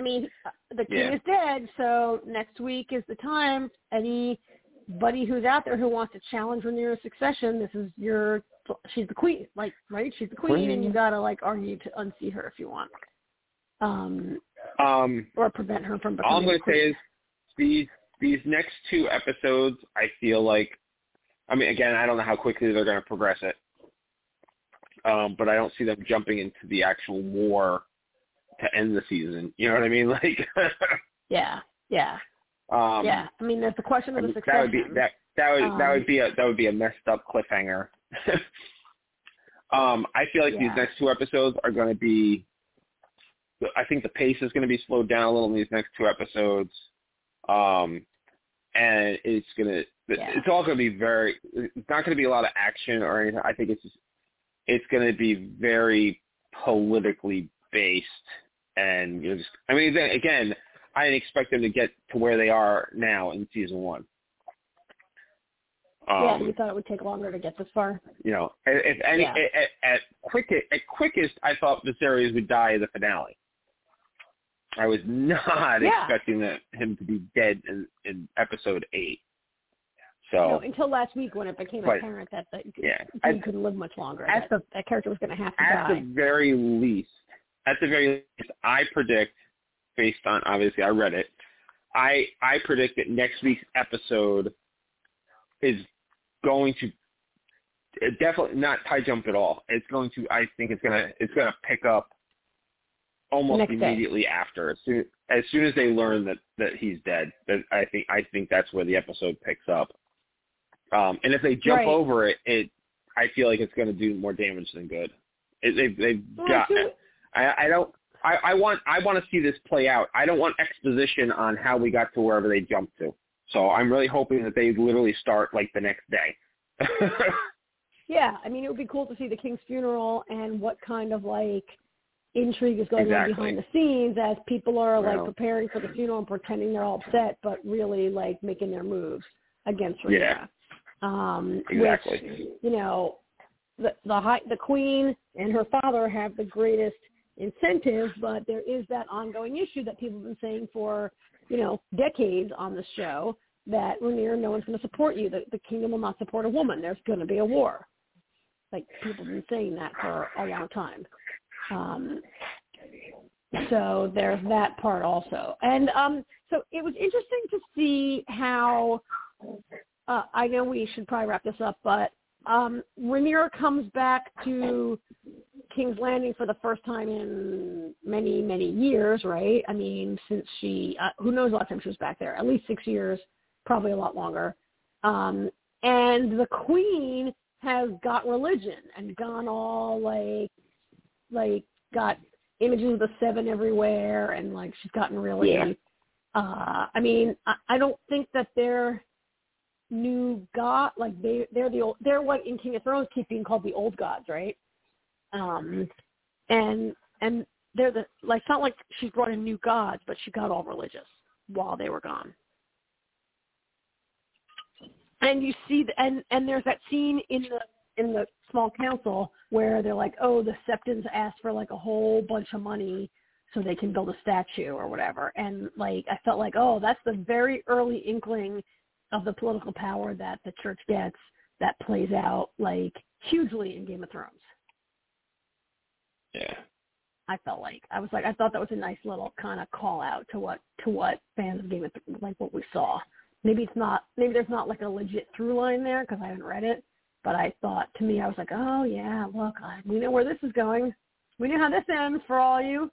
I mean, the king Yeah. is dead, so next week is the time. Anybody who's out there who wants to challenge Rhaenyra's succession, this is your. She's the queen, like right? She's the queen, and you gotta like argue to unseat her if you want, um, um, or prevent her from becoming. all I'm to say is these these next two episodes, I feel like, I mean, again, I don't know how quickly they're going to progress it, um, but I don't see them jumping into the actual war to end the season. You know what I mean? Like, yeah, yeah, um, yeah. I mean, there's the question of the succession. that would be that that would that Um, would be a that would be a messed up cliffhanger. um, I feel like Yeah. these next two episodes are going to be. I think the pace is going to be slowed down a little in these next two episodes, um, and it's going to Yeah. it's all going to be very. It's not going to be a lot of action or anything. I think it's just it's going to be very politically based, and you know, just I mean, again, I didn't expect them to get to where they are now in season one. yeah, Um, you thought it would take longer to get this far. you know, if any Yeah. at, at quick at quickest, I thought Viserys would die in the finale. I was not Yeah. expecting that him to be dead in, in episode eight. So know, until last week when it became But- apparent that the, yeah, he at, couldn't live much longer. at That, the- that character was going to have to die. at the very least, at the very least, I predict, based on obviously I read it, I I predict that next week's episode is going to definitely not tie jump at all. It's going to I think it's gonna it's gonna pick up almost Next day. immediately after as soon as soon as they learn that that he's dead. That I think I think that's where the episode picks up. Um, and if they jump Right. over it, it I feel like it's going to do more damage than good. It, they they've Well, got. I, I don't. I, I want. I want to see this play out. I don't want exposition on how we got to wherever they jumped to. So I'm really hoping that they literally start like the next day. Yeah, I mean, it would be cool to see the king's funeral and what kind of like intrigue is going Exactly. on behind the scenes as people are like preparing for the funeral and pretending they're all upset, but really like making their moves against Yeah. Um, Exactly. Which, you know, the the high, the queen and her father have the greatest incentive, but there is that ongoing issue that people have been saying for you know decades on the show that Rhaenyra, no one's going to support you. The, the kingdom will not support a woman. There's going to be a war. Like people have been saying that for a long time. Um, so there's that part also. And um, so it was interesting to see how. Uh, I know we should probably wrap this up, but um, Rhaenyra comes back to King's Landing for the first time in many, many years, right? I mean, since she, uh, who knows the last time she was back there? At least six years, probably a lot longer. Um, and the Queen has got religion and gone all like, like got images of the seven everywhere, and like she's gotten really. Yeah. Uh, I mean, I, I don't think that they're new god like they they're the old they're what in Game of Thrones keep being called the old gods, right? Um and and they're the like it's not like she brought in new gods, but she got all religious while they were gone. And you see the, and and there's that scene in the in the small council where they're like, oh, the Septons asked for like a whole bunch of money so they can build a statue or whatever. And like I felt like, oh, that's the very early inkling of the political power that the church gets that plays out like hugely in Game of Thrones. Yeah. I felt like I was like I thought that was a nice little kind of call out to what to what fans of Game of Thrones like what we saw. Maybe it's not maybe there's not like a legit through line there because I haven't read it, but I thought to me I was like oh yeah look I, we know where this is going. We know how this ends for all you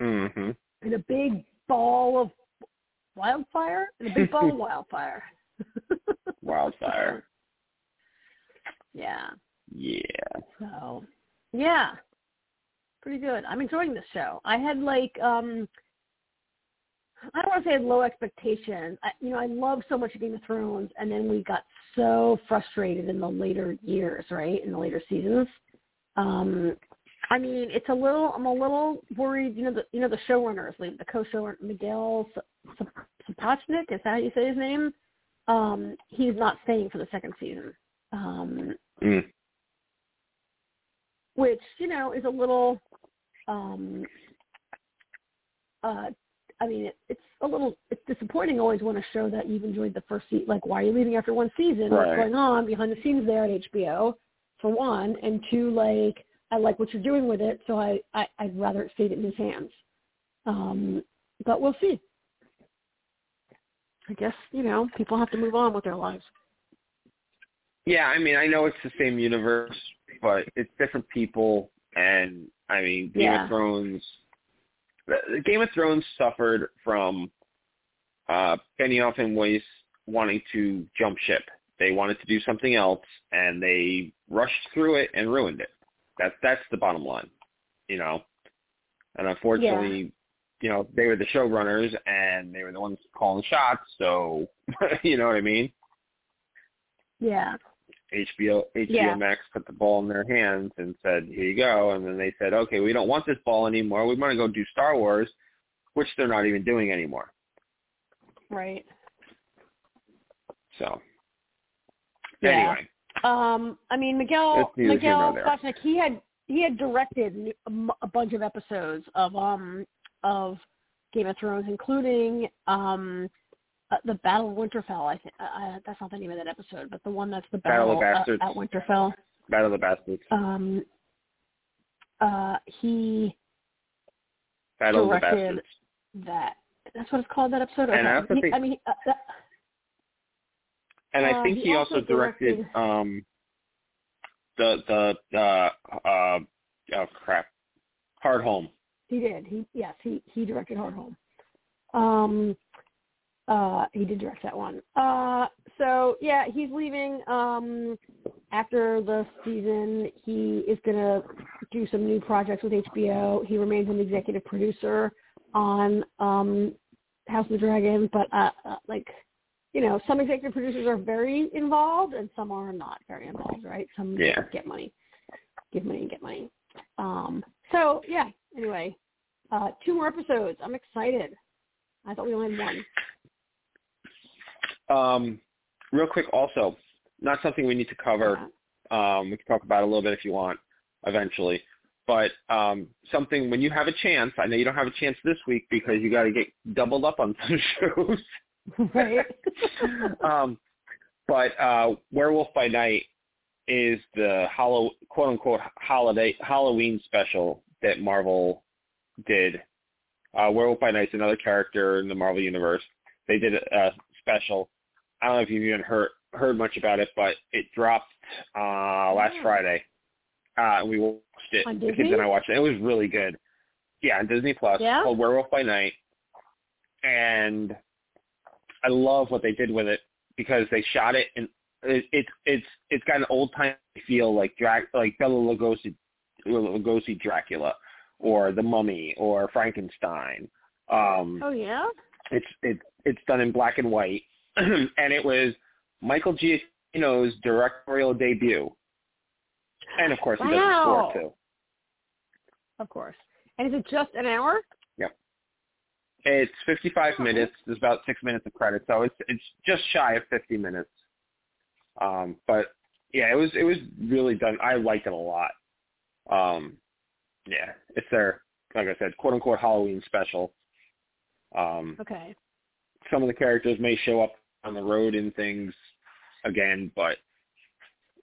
Mhm. in a big ball of wildfire in a big ball of wildfire. Wildfire. Yeah. Yeah. So, yeah, pretty good. I'm enjoying this show. I had like, um I don't want to say I had low expectations. I, you know, I love so much Game of Thrones, and then we got so frustrated in the later years, right? In the later seasons. Um, I mean, it's a little. I'm a little worried. You know, the you know the showrunners, like the co-showrunner Miguel Sapochnik. Is that how you say his name? Um, he's not staying for the second season. Um, Mm. Which you know is a little um uh i mean it, it's a little it's disappointing always when a show that you've enjoyed the first season like why are you leaving after one season? Right. what's going on behind the scenes there at hbo for one and two like i like what you're doing with it so i, I i'd rather it stayed in his hands. Um but we'll see. I guess you know people have to move on with their lives. Yeah, I mean, I know it's the same universe, but it's different people, and I mean, Game Yeah. of Thrones. the- Game of Thrones suffered from uh, Benioff and Weiss wanting to jump ship. They wanted to do something else, and they rushed through it and ruined it. That's that's the bottom line, you know. And unfortunately, you know, they were the showrunners and they were the ones calling shots. So, you know what I mean? Yeah. HBO HBO Yeah. Max put the ball in their hands and said, "Here you go." And then they said, "Okay, we don't want this ball anymore. We want to go do Star Wars," which they're not even doing anymore. Right. So, Yeah. anyway, Um, I mean, Miguel That's neither here Miguel nor he had he had directed a bunch of episodes of um of Game of Thrones, including um uh, the Battle of Winterfell. I think uh, uh, that's not the name of that episode, but the one that's the Battle battle, of uh, Bastards. at Winterfell. Battle of the Bastards, Um, uh, he Battle of the directed Bastards. that. That's what it's called. That episode. And I Okay. He- think- I mean, uh, that, And I Uh, think he he also also directed, directed- um the the uh uh oh crap, Hardhome. He did. He yes, he he directed Hardhome. Um uh he did direct that one. Uh so yeah, he's leaving um after the season. He is gonna do some new projects with HBO. He remains an executive producer on um House of the Dragon, but uh, uh like you know, some executive producers are very involved and some are not very involved, right? Some Yeah. get money. Give money and get money. Um so yeah, anyway, uh, two more episodes. I'm excited. I thought we only had one. Um, real quick, also, not something we need to cover. Um, we can talk about it a little bit if you want, eventually. But um, something when you have a chance, I know you don't have a chance this week because you got to get doubled up on some shows. right? um, but uh, Werewolf by Night is the hollow, quote unquote holiday Halloween special that Marvel did. Uh, Werewolf by Night's another character in the Marvel universe. They did a, a special. I don't know if you've even heard heard much about it, but it dropped uh, last Oh. Friday. Uh, and we watched it. On The kids and I watched it. It was really good. Yeah, on Disney Plus. Yeah? Called Werewolf by Night. And I love what they did with it because they shot it and it, it's it's it's got an old time feel like Drac like Bela Lugosi Lugosi Dracula or The Mummy or Frankenstein. Um oh yeah. it's it's it's done in black and white and it was Michael Giacchino's directorial debut. And of course he does the score too. Of course. And is it just an hour? Yep. It's 55 Oh. minutes. There's about six minutes of credits, so it's it's just shy of 50 minutes. Um, but yeah, it was it was really done. I liked it a lot. Um, yeah, it's their like I said, quote unquote Halloween special. Um, Okay. some of the characters may show up on the road and things again, but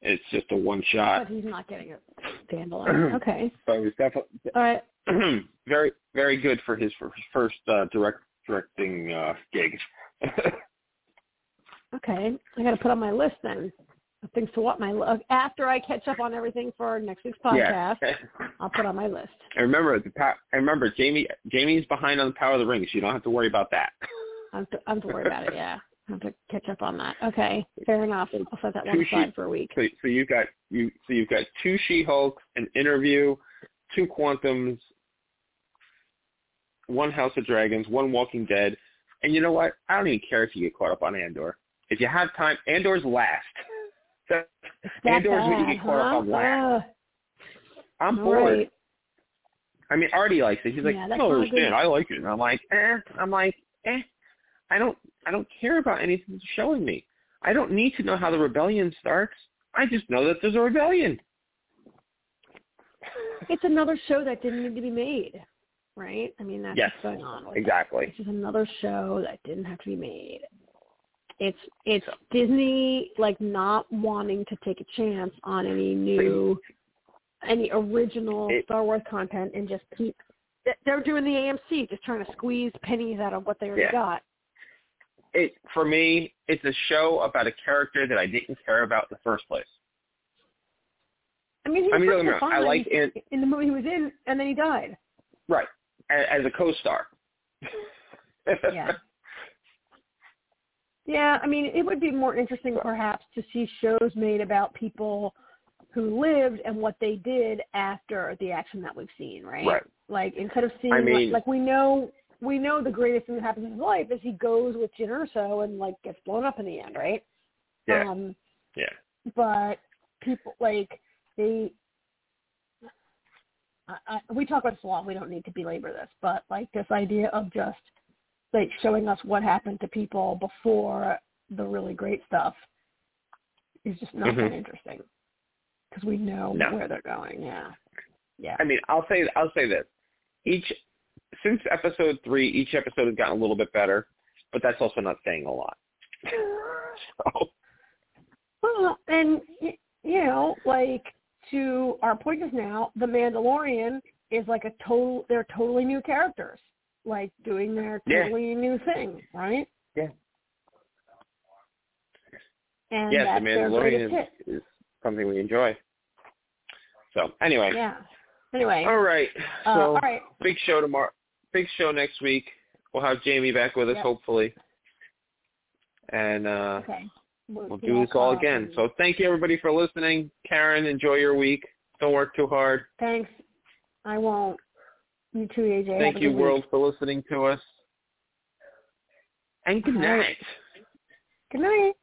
it's just a one shot. But he's not getting a standalone. Okay. But it was definitely All right. very very good for his first uh, direct directing uh, gig. Okay. I got to put on my list then. of Things to what my li- after I catch up on everything for next week's podcast, Yeah. I'll put on my list. And remember, the pa- and remember, Jamie Jamie's behind on the Power of the Ring, so you don't have to worry about that. I'm to, I'm to worry about it. Yeah. I have to catch up on that. Okay. Fair enough. I'll set that one aside sheets. for a week. So, so you've got you so you've got two She-Hulks, an interview, two Quantums, one House of Dragons, one Walking Dead, and you know what? I don't even care if you get caught up on Andor. If you have time, Andor's last. So, That Andor's what you get caught up on huh? last. I'm bored. right. I mean, Artie likes it. He's like, Yeah, I don't understand. good. I like it. And I'm like, eh. I'm like, eh. I don't. I don't care about anything it's showing me. I don't need to know how the rebellion starts. I just know that there's a rebellion. It's another show that didn't need to be made, right? I mean, that's Yes, what's going on with Exactly. This is another show that didn't have to be made. It's it's Disney like not wanting to take a chance on any new, any original It- Star Wars content and just keep. They're doing the AMC, just trying to squeeze pennies out of what they already Yeah. got. It for me, it's a show about a character that I didn't care about in the first place. I mean, he I mean, me perfectly wrong, I like it- in the movie he was in, and then he died. Right. As, as a co-star. Yeah. Yeah, I mean, it would be more interesting perhaps to see shows made about people who lived and what they did after the action that we've seen, right? Right. Like instead of seeing I like, like we know we know the greatest thing that happens in his life is he goes with Jyn Erso and like gets blown up in the end, right? Yeah. Um, yeah. but people like they I, I, we talk about this a lot. We don't need to belabor this, but like this idea of just like showing us what happened to people before the really great stuff is just not Mhm. that interesting because we know No. where they're going. Yeah, yeah, I mean, I'll say I'll say this. Each since episode three, each episode has gotten a little bit better, but that's also not saying a lot. so Well, and you know, like to our point just now, the Mandalorian is like a total. They're totally new characters, like doing their Yeah. totally new thing, right? Yeah. And yes, the Mandalorian is, is something we enjoy. So anyway. Yeah. Anyway, all right. uh, So all right. big show tomorrow. Big show next week. We'll have Jamie back with us, Yep. hopefully, and uh, Okay. we'll be do this all again. So thank you everybody for listening. Karen, enjoy your week. Don't work too hard. thanks. I won't. You too, AJ. Thank you, good week. world, for listening to us. And good night. Good night.